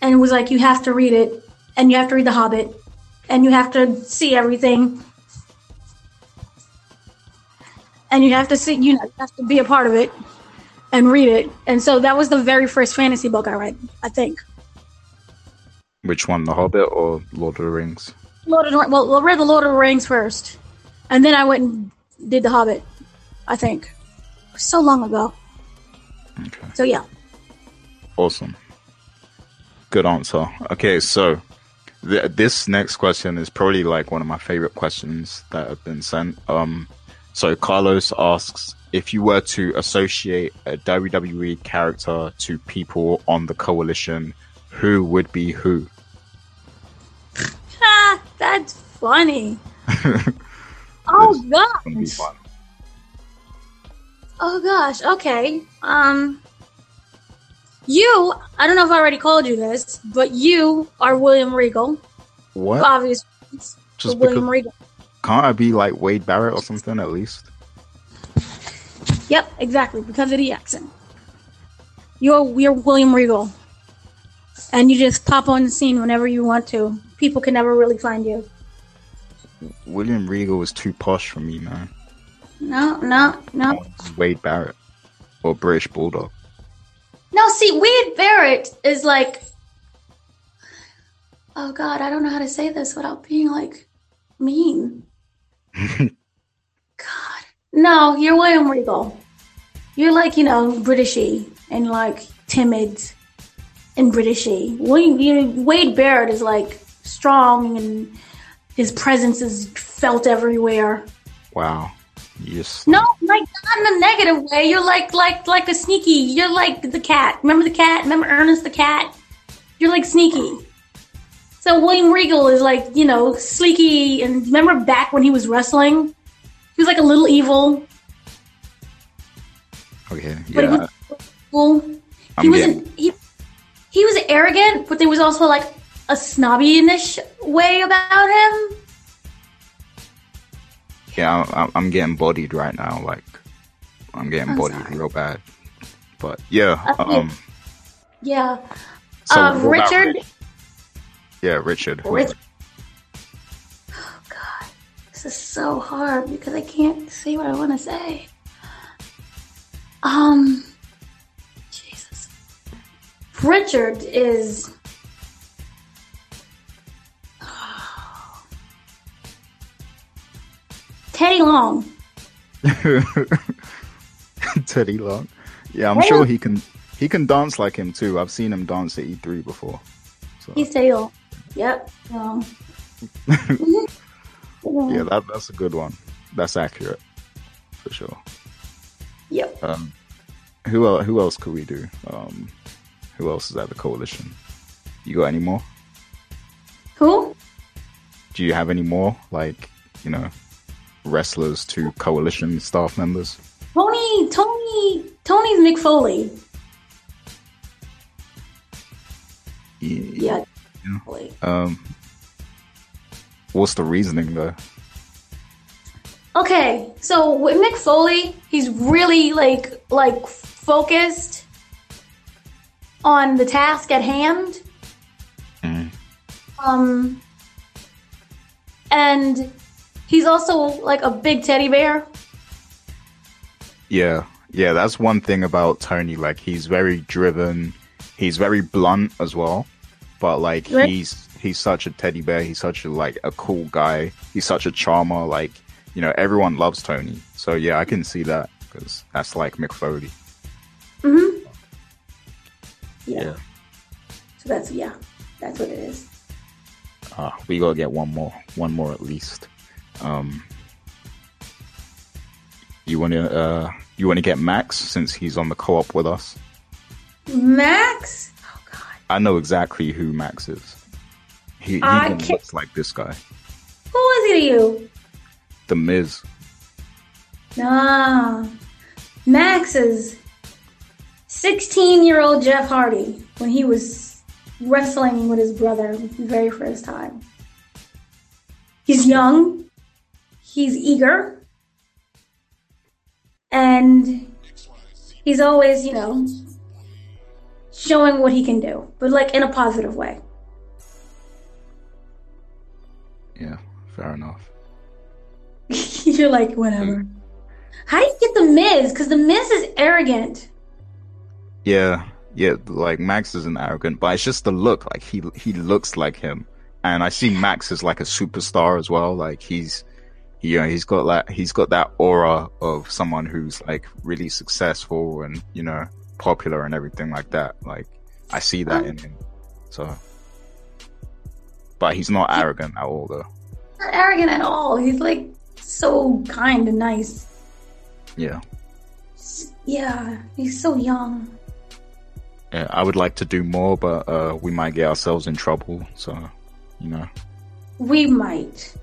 B: and was like, "You have to read it, and you have to read The Hobbit, and you have to see everything, and you have to see, you know, you have to be a part of it and read it." And so that was the very first fantasy book I read. I think
A: Which one, The Hobbit or Lord of the Rings?
B: Lord of the, well, I read the Lord of the Rings first, and then I went and did The Hobbit. I think so long ago.
A: Okay.
B: So yeah.
A: Awesome. Good answer. Okay, so th- this next question is probably like one of my favorite questions that have been sent. Um, so Carlos asks if you were to associate a WWE character to people on the Koalition, who would be who?
B: Ah, that's funny. [laughs] Oh gosh.
A: fun.
B: Oh gosh. Okay. Um. You, I don't know if I already called you this, but you are William Regal.
A: What?
B: For obvious reasons.
A: Just
B: William Regal.
A: Can't I be like Wade Barrett or something at least?
B: Yep, exactly, because of the accent. You're you're William Regal. And you just pop on the scene whenever you want to. People can never really find you.
A: William Regal was too posh for me, man.
B: No, no, no.
A: Wade Barrett or British Bulldog.
B: No, see, Wade Barrett is like. Oh God, I don't know how to say this without being like mean. God, no, you're William Regal. You're like you know Britishy and like timid and Britishy. William, you, Wade Barrett is like strong and his presence is felt everywhere.
A: Wow. Yes.
B: No, like not in a negative way. You're like like like a sneaky. You're like the cat. Remember the cat? Remember Ernest the cat? You're like sneaky. So William Regal is like you know sleeky. And remember back when he was wrestling, he was like a little evil.
A: Okay.
B: But he
A: Yeah.
B: was cool. He
A: I'm
B: wasn't. He, he was arrogant, but there was also like a snobby-ish way about him.
A: Yeah, I'm, I'm getting bodied right now. Like, I'm getting
B: I'm
A: bodied
B: sorry.
A: real bad. But yeah. Um.
B: Yeah.
A: So about
B: Richard.
A: Rich- Yeah, Richard.
B: Rich- Oh God, this is so hard because I can't say what I want to say. Um, Jesus, Richard is. Teddy Long. [laughs]
A: Teddy Long. Yeah, I'm
B: Teddy-
A: sure he can. He can dance like him too. I've seen him dance at E3 before. So
B: He's Teddy Long. Yep. [laughs]
A: Yeah, that, that's a good one. That's accurate for sure.
B: Yep.
A: Um, who else? Who else could we do? Um, who else is at the Koalition? You got any more?
B: Who?
A: Do you have any more? Like, you know, wrestlers to Koalition staff members?
B: Tony. Tony. Tony's Mick Foley.
A: Yeah. Um, what's the reasoning though?
B: Okay, so with Mick Foley, he's really like like focused on the task at hand.
A: Mm.
B: Um, and he's also like a big teddy bear.
A: Yeah, yeah, that's one thing about Tony. Like, he's very driven. He's very blunt as well. But like,
B: Right.
A: he's he's such a teddy bear. He's such a like a cool guy. He's such a charmer. Like, you know, everyone loves Tony. So yeah, I can see that because that's like Mick Foley.
B: Mm-hmm. Yeah.
A: Yeah.
B: So that's yeah, that's what it is.
A: Uh, we gotta get one more, one more at least. Um, you wanna uh, you wanna get Max since he's on the co-op with us.
B: Max.
A: I know exactly who Max is. He, he even looks like this guy,
B: Who is he to you?
A: The Miz.
B: Nah. Max is 16 year old Jeff Hardy when he was wrestling with his brother the very first time. He's young, he's eager, and he's always, you know, showing what he can do, but like in a positive way.
A: Yeah, fair enough. [laughs]
B: You're like, whatever. How do you get the Miz? Because the Miz is arrogant.
A: Yeah, yeah. Like Max isn't arrogant, but it's just the look. Like he he looks like him, and I see Max as like a superstar as well. Like he's, you know, he's got like he's got that aura of someone who's like really successful and you know popular and everything like that. Like I see that in him. So, but he's not arrogant at all, though.
B: Not arrogant at all. He's like so kind and nice.
A: Yeah.
B: Yeah, he's so young.
A: Yeah, I would like to do more, but uh, we might get ourselves in trouble. So, you know.
B: We might.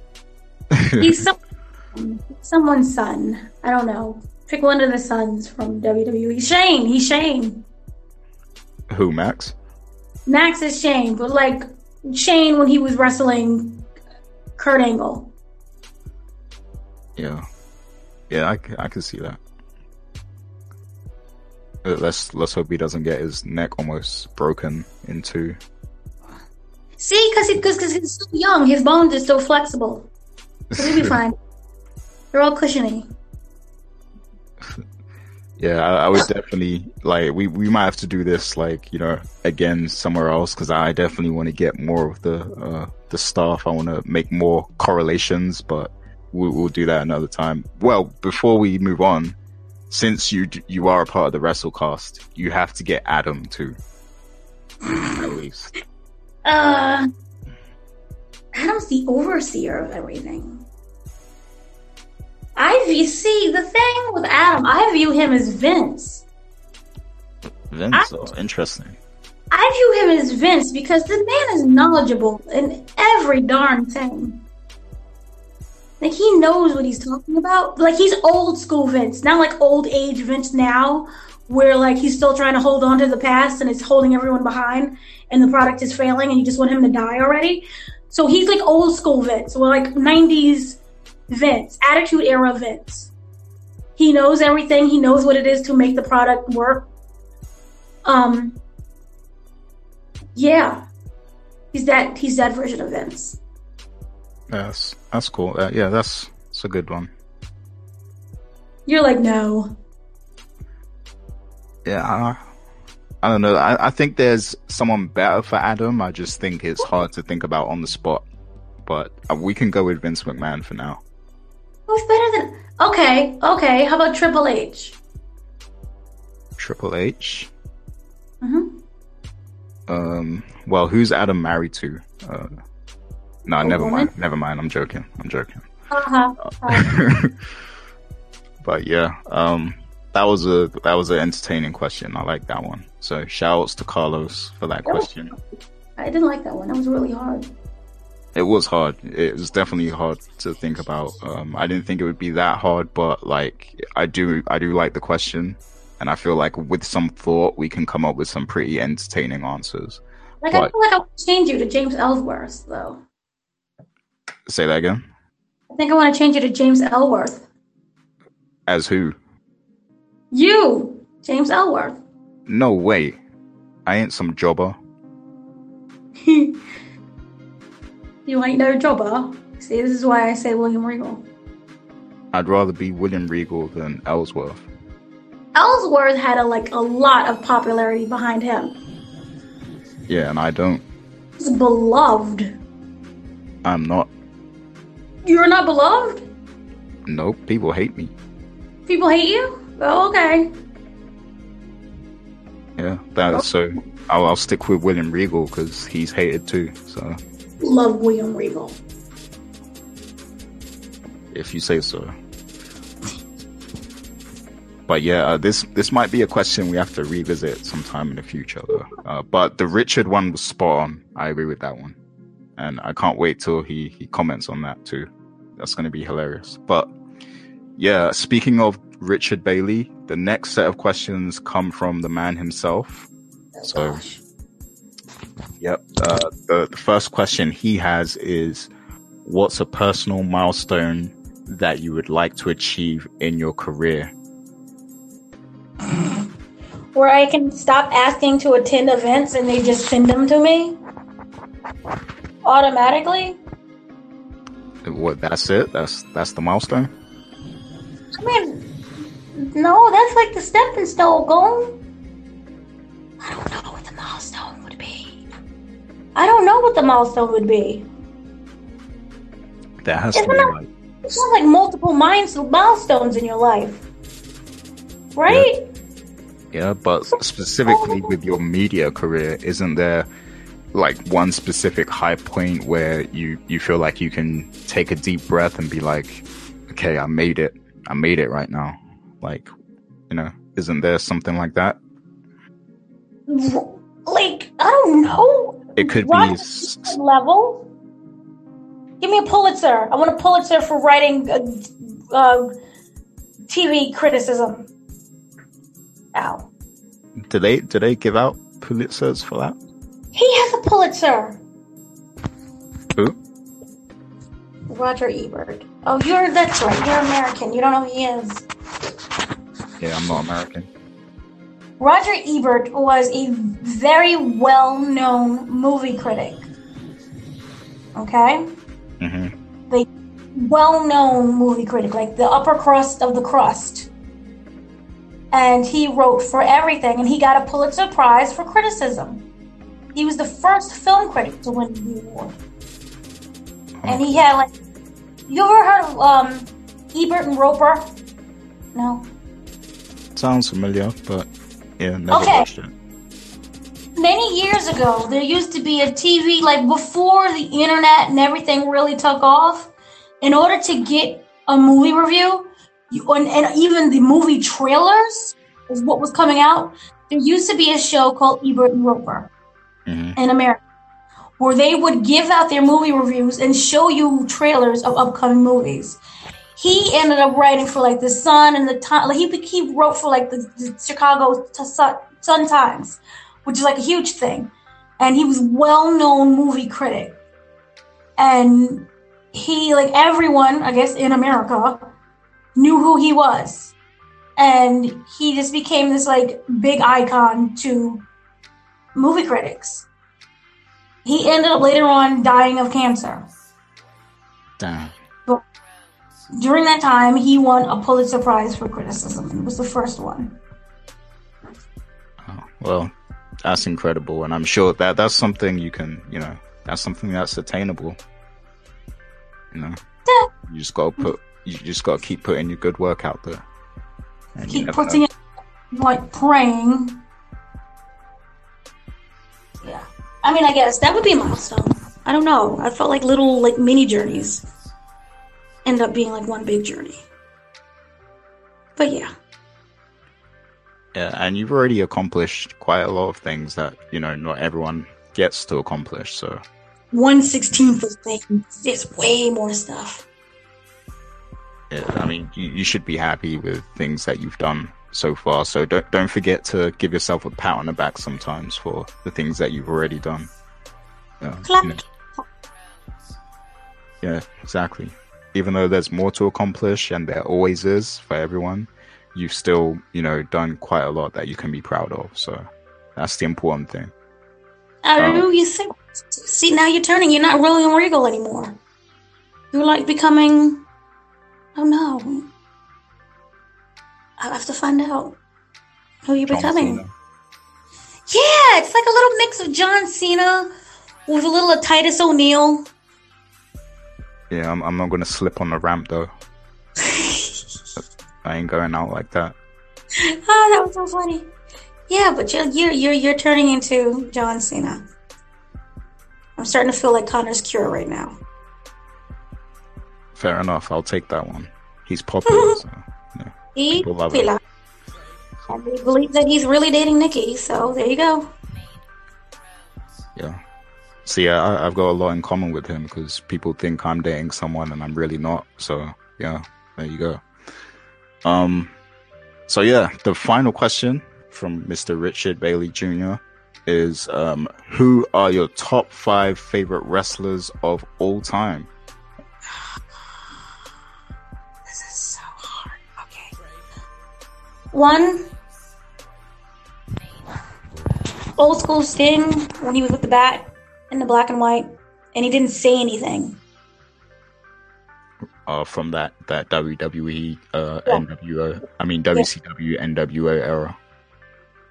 B: [laughs] He's some, someone's son. I don't know. Pick one of the sons from WWE. Shane. He's Shane.
A: Who, Max?
B: Max is Shane, but like Shane when he was wrestling Kurt Angle.
A: Yeah, yeah, I, I can see that. Uh, Let's let's hope he doesn't get his neck almost broken into.
B: See, because he, cause, cause he's so young, his bones are still flexible. So he'll be [laughs] fine. They're all cushiony.
A: Yeah, I, I would definitely like we we might have to do this like you know again somewhere else because I definitely want to get more of the uh the stuff. I want to make more correlations, but we, we'll do that another time. Well, before we move on, since you you are a part of the WrestleCast, you have to get Adam too, at least.
B: Uh, Adam's the overseer of everything. I view, see the thing with Adam. I view him as Vince.
A: Vince,
B: I-
A: oh, interesting.
B: I view him as Vince because the man is knowledgeable in every darn thing. Like he knows what he's talking about. Like he's old school Vince, not like old age Vince now, where like he's still trying to hold on to the past and it's holding everyone behind, and the product is failing, and you just want him to die already. So he's like old school Vince, or like '90s Vince, Attitude Era Vince. He knows everything. He knows what it is to make the product work. Um, yeah, he's that. He's that version of Vince.
A: That's that's cool. Uh, yeah, that's that's a good one.
B: You're like, no.
A: Yeah, I, I don't know. I, I think there's someone better for Adam. I just think it's hard to think about on the spot. But uh, we can go with Vince McMahon for now.
B: Who's better than? Okay, okay. How about Triple H?
A: Triple H.
B: hmm
A: Um. Well, who's Adam married to? Uh, no,
B: A
A: never
B: woman?
A: mind. Never mind. I'm joking. I'm joking.
B: Uh-huh. [laughs]
A: but yeah, um, that was a that was an entertaining question. I like that one. So shouts to Carlos for that
B: That was-
A: question.
B: I didn't like that one. That was really hard.
A: It was hard. It was definitely hard to think about. Um, I didn't think it would be that hard, but like I do, I do like the question, and I feel like with some thought we can come up with some pretty entertaining answers.
B: Like I feel like I want to change you to James Ellsworth, though.
A: Say that again.
B: I think I want to change you to James Ellsworth.
A: As who?
B: You, James Ellsworth.
A: No way. I ain't some jobber. [laughs]
B: you ain't no jobber. See, this is why I say William Regal.
A: I'd rather be William Regal than Ellsworth.
B: Ellsworth had a, like a lot of popularity behind him.
A: Yeah, and I don't.
B: He's beloved.
A: I'm not.
B: You're not beloved?
A: Nope. People hate me.
B: People hate you? Oh, okay.
A: Yeah. That. Oh. So I'll, I'll stick with William Regal because he's hated too. So
B: Love William Regal.
A: if you say so. But yeah, uh, this this might be a question we have to revisit sometime in the future, though. Uh, but the Richard one was spot on. I agree with that one. and I can't wait till he he comments on that too. That's going to be hilarious. But yeah, speaking of Richard Bailey, the next set of questions come from the man himself. So, yep. Uh, the, the first question he has is What's a personal milestone that you would like to achieve in your career?
B: Where I can stop asking to attend events and they just send them to me automatically.
A: What? That's it. That's that's the milestone.
B: I mean, no, that's like the stepping stone. Going. I don't know what the milestone would be. I don't know what the milestone would be.
A: That has Isn't to be like.
B: It's not like multiple milestones in your life, right?
A: Yeah, yeah but specifically with your media career, isn't there like one specific high point where you you feel like you can take a deep breath and be like, okay, I made it. I made it right now. Like, you know, isn't there something like that?
B: Like, I don't know.
A: It could be s-
B: level. Give me a Pulitzer. I want a Pulitzer for writing uh, uh, TV criticism. Ow.
A: Do they do they give out Pulitzers for that?
B: He has a Pulitzer.
A: Who?
B: Roger Ebert. Oh, you're that's right. You're American. You don't know who he is.
A: Yeah, I'm not American.
B: Roger Ebert was a very well-known movie critic. Okay.
A: Mm-hmm.
B: The well-known movie critic, like the upper crust of the crust. And he wrote for everything, and he got a Pulitzer Prize for criticism. He was the first film critic to win the award. And he had like, you ever heard of um, Ebert and Roeper? No.
A: Sounds familiar, but yeah, never okay. watched it.
B: Many years ago, there used to be a TV like before the internet and everything really took off. In order to get a movie review, you, and, and even the movie trailers is what was coming out. There used to be a show called Ebert and Roeper mm-hmm. in America, where they would give out their movie reviews and show you trailers of upcoming movies. He ended up writing for like the Sun and the Time. Like he he wrote for like the, the Chicago Sun, Times, which is like a huge thing. And he was well known movie critic, and he like everyone I guess in America knew who he was, and he just became this like big icon to movie critics. He ended up later on dying of cancer.
A: Damn.
B: But during that time, he won a Pulitzer Prize for criticism. It was the first one.
A: Oh, well, that's incredible, and I'm sure that that's something you can, you know, that's something that's attainable. You know, yeah. you just gotta put, you just gotta keep putting your good work out there.
B: keep putting know. it, like praying yeah. I mean, I guess that would be a milestone. I don't know. I felt like little like mini journeys end up being like one big journey. But yeah.
A: Yeah, and you've already accomplished quite a lot of things that, you know, not everyone gets to accomplish, so
B: one sixteenth of things. There's way more stuff.
A: Yeah, I mean you, you should be happy with things that you've done so far. So don't don't forget to give yourself a pat on the back sometimes for the things that you've already done. Yeah, you know. yeah, exactly. Even though there's more to accomplish, and there always is for everyone, you've still you know done quite a lot that you can be proud of. So that's the important thing.
B: I don't. You think? See, now you're turning. You're not William Regal anymore. You're like becoming. Oh no. I'll have to find out who you're John becoming. Cena. Yeah, it's like a little mix of John Cena with a little of Titus O'Neil.
A: Yeah, I'm, I'm not going to slip on the ramp though. [laughs] I ain't going out like that.
B: Oh, that was so funny. Yeah, but you're you're you're, you're turning into John Cena. I'm starting to feel like Connor's cure right now.
A: Fair enough. I'll take that one. He's popular. [laughs] so.
B: He Villa. I believe that he's really dating Nikki, so there you go.
A: Yeah. See, I, I've got a lot in common with him because people think I'm dating someone and I'm really not. So yeah, there you go. Um, so yeah, the final question from Mr. Richard Bailey Jr. is, um, who are your top five favorite wrestlers of all time? [sighs]
B: This is so hard. Okay. One, old school Sting when he was with the bat in the black and white, and he didn't say anything.
A: Uh, from that that WWE, uh,
B: Yeah.
A: NWO, I mean WCW, NWO era.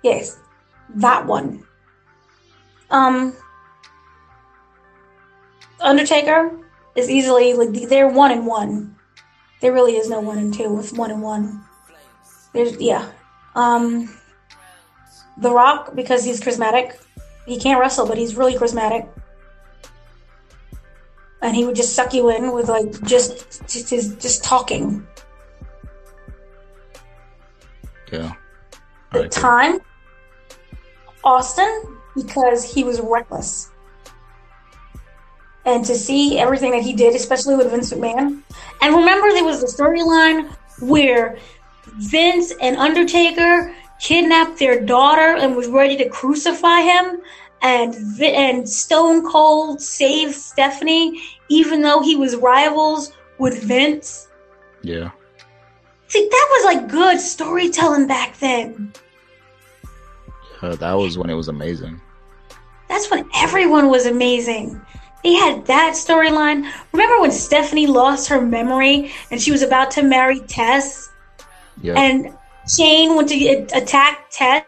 B: Yes, that one. Um, Undertaker is easily like they're one and one. There really is no one and two. with one and one. There's yeah. Um, The Rock because he's charismatic. He can't wrestle, but he's really charismatic. And he would just suck you in with like just just his just talking.
A: Yeah. agree.
B: time Austin because he was reckless. And to see everything that he did, especially with Vince McMahon. And remember, there was the storyline where Vince and Undertaker kidnapped their daughter and was ready to crucify him. And and Stone Cold saved Stephanie, even though he was rivals with Vince.
A: Yeah.
B: See, that was like good storytelling back then.
A: Uh, that was when it was amazing.
B: That's when everyone was amazing. They had that storyline. Remember when Stephanie lost her memory and she was about to marry Test?
A: Yeah.
B: And Shane went to attack Test,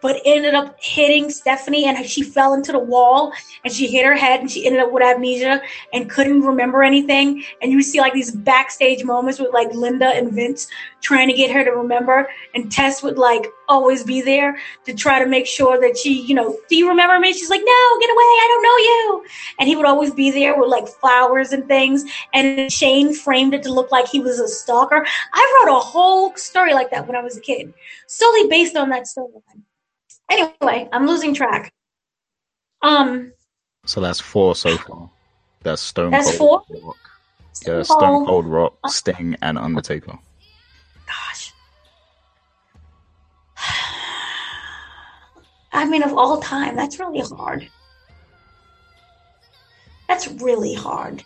B: but ended up hitting Stephanie and she fell into the wall and she hit her head and she ended up with amnesia and couldn't remember anything. And you see like these backstage moments with like Linda and Vince trying to get her to remember. And Test would like always be there to try to make sure that she, you know, do you remember me? She's like, no, get away. I don't know you. And he would always be there with like flowers and things. And Shane framed it to look like he was a stalker. I wrote a whole story like that when I was a kid, solely based on that storyline. Anyway, I'm losing track. Um,
A: so that's four so far. That's Stone
B: That's
A: Cold
B: four?
A: Rock. Yeah,
B: Stone
A: Stone
B: Cold.
A: Cold Rock, Sting, and Undertaker.
B: gosh. I mean, of all time, that's really hard. That's really hard.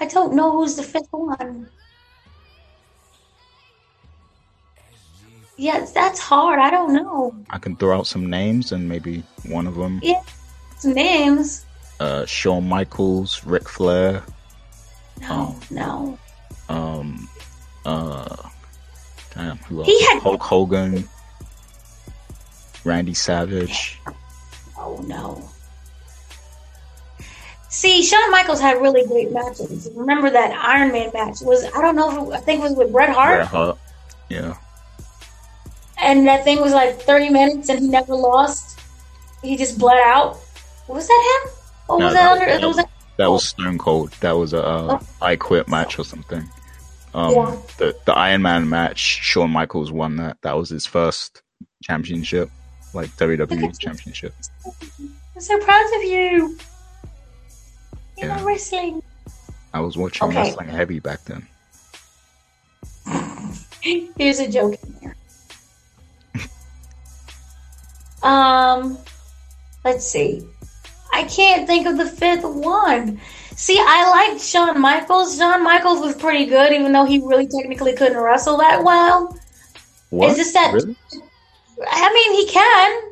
B: I don't know who's the fifth one. Yes, that's hard. I don't know.
A: I can throw out some names and maybe one of them.
B: Yeah, some names.
A: Uh, Shawn Michaels, Ric Flair,
B: No, no.
A: um, uh, damn, who else?
B: He had-
A: Hulk Hogan, Randy Savage.
B: Oh no. See, Shawn Michaels had really great matches. Remember that Iron Man match was I don't know if it, I think it was with Bret Hart,
A: Bret Hart. Yeah,
B: and that thing was like thirty minutes, and he never lost. He just bled out. Was that him? Or
A: No,
B: was
A: that
B: that,
A: was-
B: under?
A: that
B: was that,
A: that was Stone Cold. That was a uh, I Quit match or something. Um,
B: Yeah.
A: the the Iron Man match. Shawn Michaels won that. That was his first championship, like WWE championship.
B: I'm so proud of you. You
A: Yeah.
B: know wrestling.
A: I was watching
B: Okay.
A: wrestling heavy back then. [laughs]
B: Here's a joke in there. Um, let's see. I can't think of the fifth one. See, I liked Shawn Michaels. Shawn Michaels was pretty good, even though he really technically couldn't wrestle that well.
A: What?
B: just that-
A: Really?
B: I mean, he can.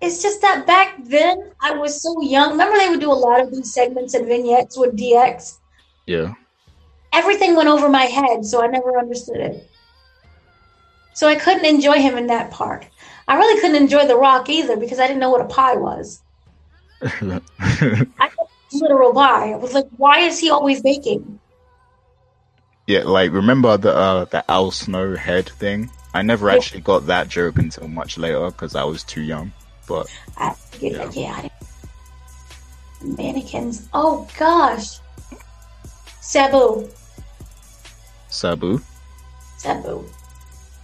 B: It's just that back then I was so young. Remember, they would do a lot of these segments and vignettes with DX.
A: Yeah.
B: everything went over my head, so I never understood it. So I couldn't enjoy him in that part. I really couldn't enjoy The Rock either because I didn't know what a pie was. [laughs] I thought literal pie. I was like, why is he always baking?
A: yeah, like remember the uh, the Al Snow head thing? I never
B: Yeah.
A: actually got that joke until much later because I was too young. But
B: I, yeah, yeah. I Mannequins. Oh gosh. Sabu.
A: Sabu,
B: Sabu.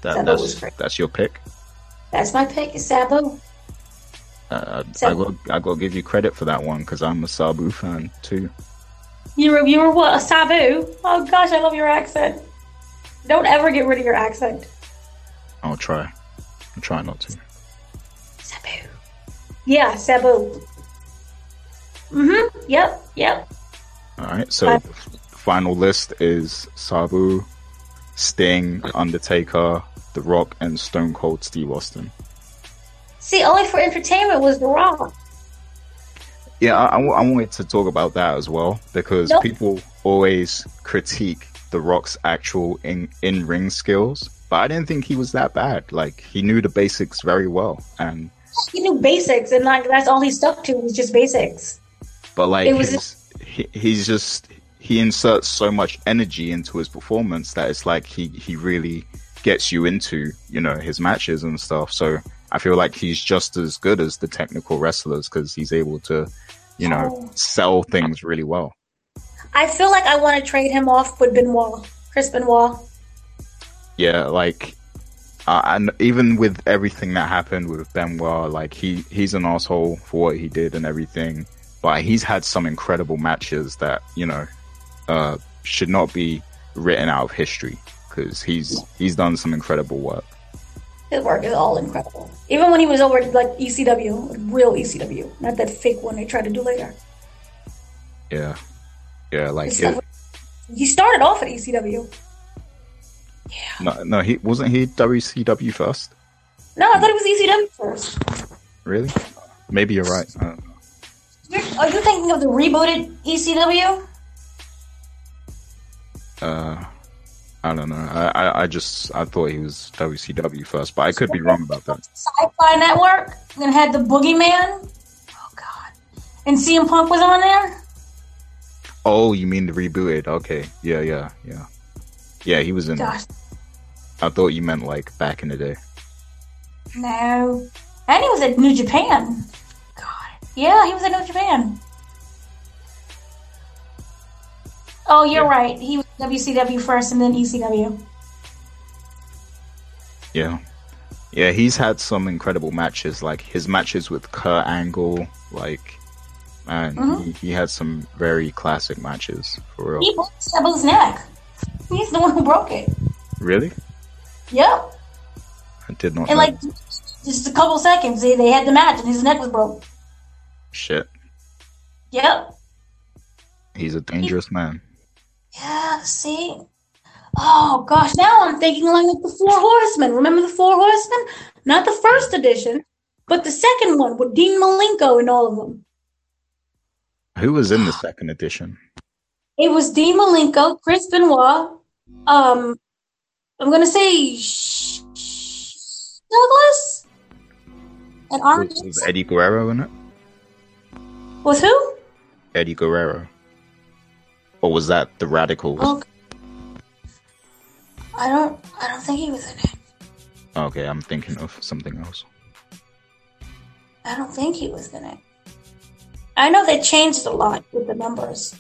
A: that,
B: Sabu
A: that's that's your pick.
B: That's my pick. Sabu.
A: Uh, I got I got to give you credit for that one because I'm a Sabu fan too.
B: You were you were what a Sabu? Oh gosh, I love your accent. Don't ever get rid of your accent.
A: I'll try. I'll try not to.
B: Sabu. Yeah, Sabu. Mm-hmm. Yep. Yep.
A: All right. So, uh, final list is Sabu, Sting, Undertaker, The Rock, and Stone Cold Steve Austin.
B: See, only for entertainment was The Rock.
A: Yeah, I, I wanted to talk about that as well because nope. people always critique The Rock's actual in in ring skills, but I didn't think he was that bad. Like he knew the basics very well, and
B: he knew basics, and like that's all he stuck to was just basics.
A: But like, it was his, he, he's just he inserts so much energy into his performance that it's like he he really gets you into you know his matches and stuff. So I feel like he's just as good as the technical wrestlers because he's able to, you know, oh. sell things really well.
B: I feel like I want to trade him off with Benoit, Chris Benoit.
A: Yeah, like, uh, and even with everything that happened with Benoit, like he he's an asshole for what he did and everything, but he's had some incredible matches that you know uh, should not be written out of history because he's he's done some incredible work.
B: His work is all incredible. Even when he was over like ECW, real ECW, not that fake one they tried to do later.
A: Yeah, yeah, like
B: it, he started off at ECW.
A: Yeah. No, no, he wasn't he WCW first.
B: No, I thought it was ECW first.
A: Really? Maybe you're right.
B: Are you thinking of the rebooted ECW?
A: Uh, I don't know. I, I, I, just I thought he was WCW first, but I could be wrong about that.
B: Sci-Fi Network and had the Boogeyman. Oh God! And CM Punk was on there.
A: Oh, you mean the rebooted? Okay, yeah, yeah, yeah, yeah. He was in. Gosh. I thought you meant like back in the day.
B: No, and he was at New Japan. God, yeah, he was at New Japan. Oh, you're yeah. right. He was WCW first and then ECW.
A: Yeah. Yeah, he's had some incredible matches, like his matches with Kurt Angle, like man, mm-hmm. he, he, had some very classic matches for real.
B: He broke Sabu's neck. He's the one who broke it.
A: Really?
B: Yep.
A: I did not.
B: And like just a couple seconds, they, they had the match, and his neck was broke.
A: Shit.
B: Yep.
A: He's a dangerous he, man.
B: Yeah, see? Oh gosh, now I'm thinking like the Four Horsemen. Remember the Four Horsemen? Not the first edition, but the second one with Dean Malenko and all of them.
A: Who was in the [gasps] second edition?
B: It was Dean Malenko, Chris Benoit, um, I'm gonna say Douglas
A: and Arnold. Was, was Eddie Guerrero in it?
B: Was who?
A: Eddie Guerrero or was that the Radicalz?
B: Oh, I don't. I don't think he was in it.
A: Okay, I'm thinking of something else.
B: I don't think he was in it. I know they changed a lot with the numbers.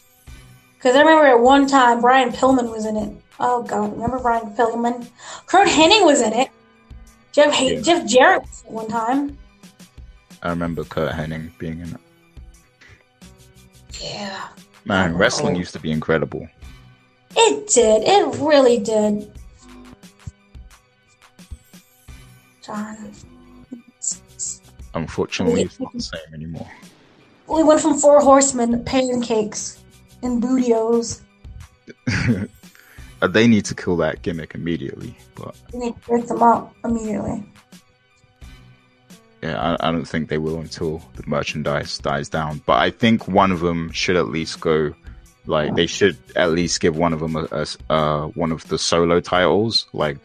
B: Because I remember at one time Brian Pillman was in it. Oh God, remember Brian Pillman? Curt Hennig was in it. Jeff yeah. Jeff Jarrett was at one time.
A: I remember Curt Hennig being in it.
B: Yeah.
A: Man, oh. wrestling used to be incredible.
B: It did. It really did. John.
A: Unfortunately, it's not the same anymore.
B: We went from four horsemen to pancakes and Booty-Os. [laughs]
A: Uh, they need to kill that gimmick immediately. But
B: they need to break them up immediately.
A: Yeah, I, I, don't think they will until the merchandise dies down. But I think one of them should at least go. Like they should at least give one of them a, a uh, one of the solo titles. Like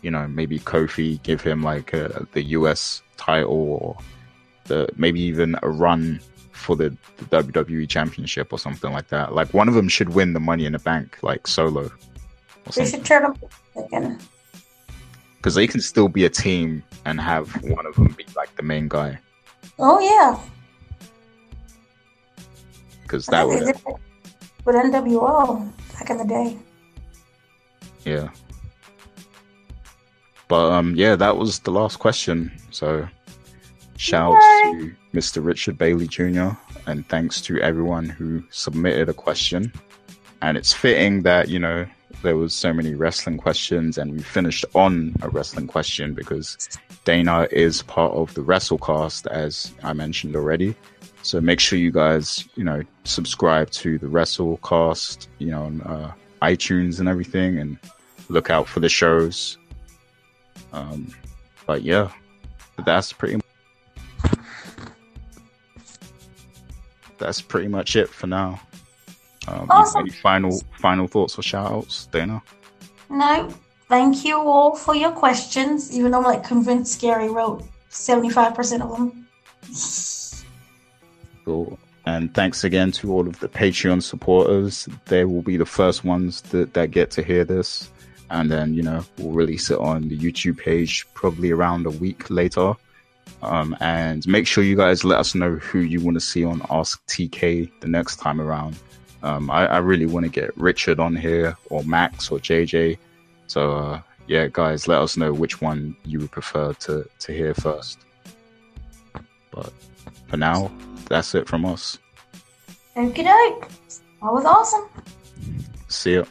A: you know maybe Kofi give him like a, the U.S. title or the maybe even a run for the, the WWE Championship or something like that. Like one of them should win the Money in the Bank like solo.
B: They should turn them again
A: because they can still be a team and have one of them be like the main guy.
B: Oh yeah.
A: Because that would.
B: With NWO back in the day.
A: Yeah. But um, yeah, that was the last question. So Shouts to Mr. Richard Bailey Jr. and thanks to everyone who submitted a question. And it's fitting that, you know, there was so many wrestling questions and we finished on a wrestling question because Dana is part of the WrestleCast, as I mentioned already. So make sure you guys, you know, subscribe to the WrestleCast, you know, on uh, iTunes and everything, and look out for the shows. Um, but yeah, that's pretty. That's pretty much it for now. Um, awesome. Any final final thoughts or shout outs, Dana?
B: No. Thank you all for your questions, even though I'm like convinced Gary wrote 75% of them.
A: cool. And thanks again to all of the Patreon supporters. They will be the first ones that, that get to hear this. And then, you know, we'll release it on the YouTube page probably around a week later. Um, and make sure you guys let us know who you want to see on Ask TK the next time around. Um, I, I, really want to get Richard on here or Max or JJ. So, uh, yeah, guys, let us know which one you would prefer to, to hear first. But for now, that's it from us.
B: Okie doke. That was awesome.
A: See ya.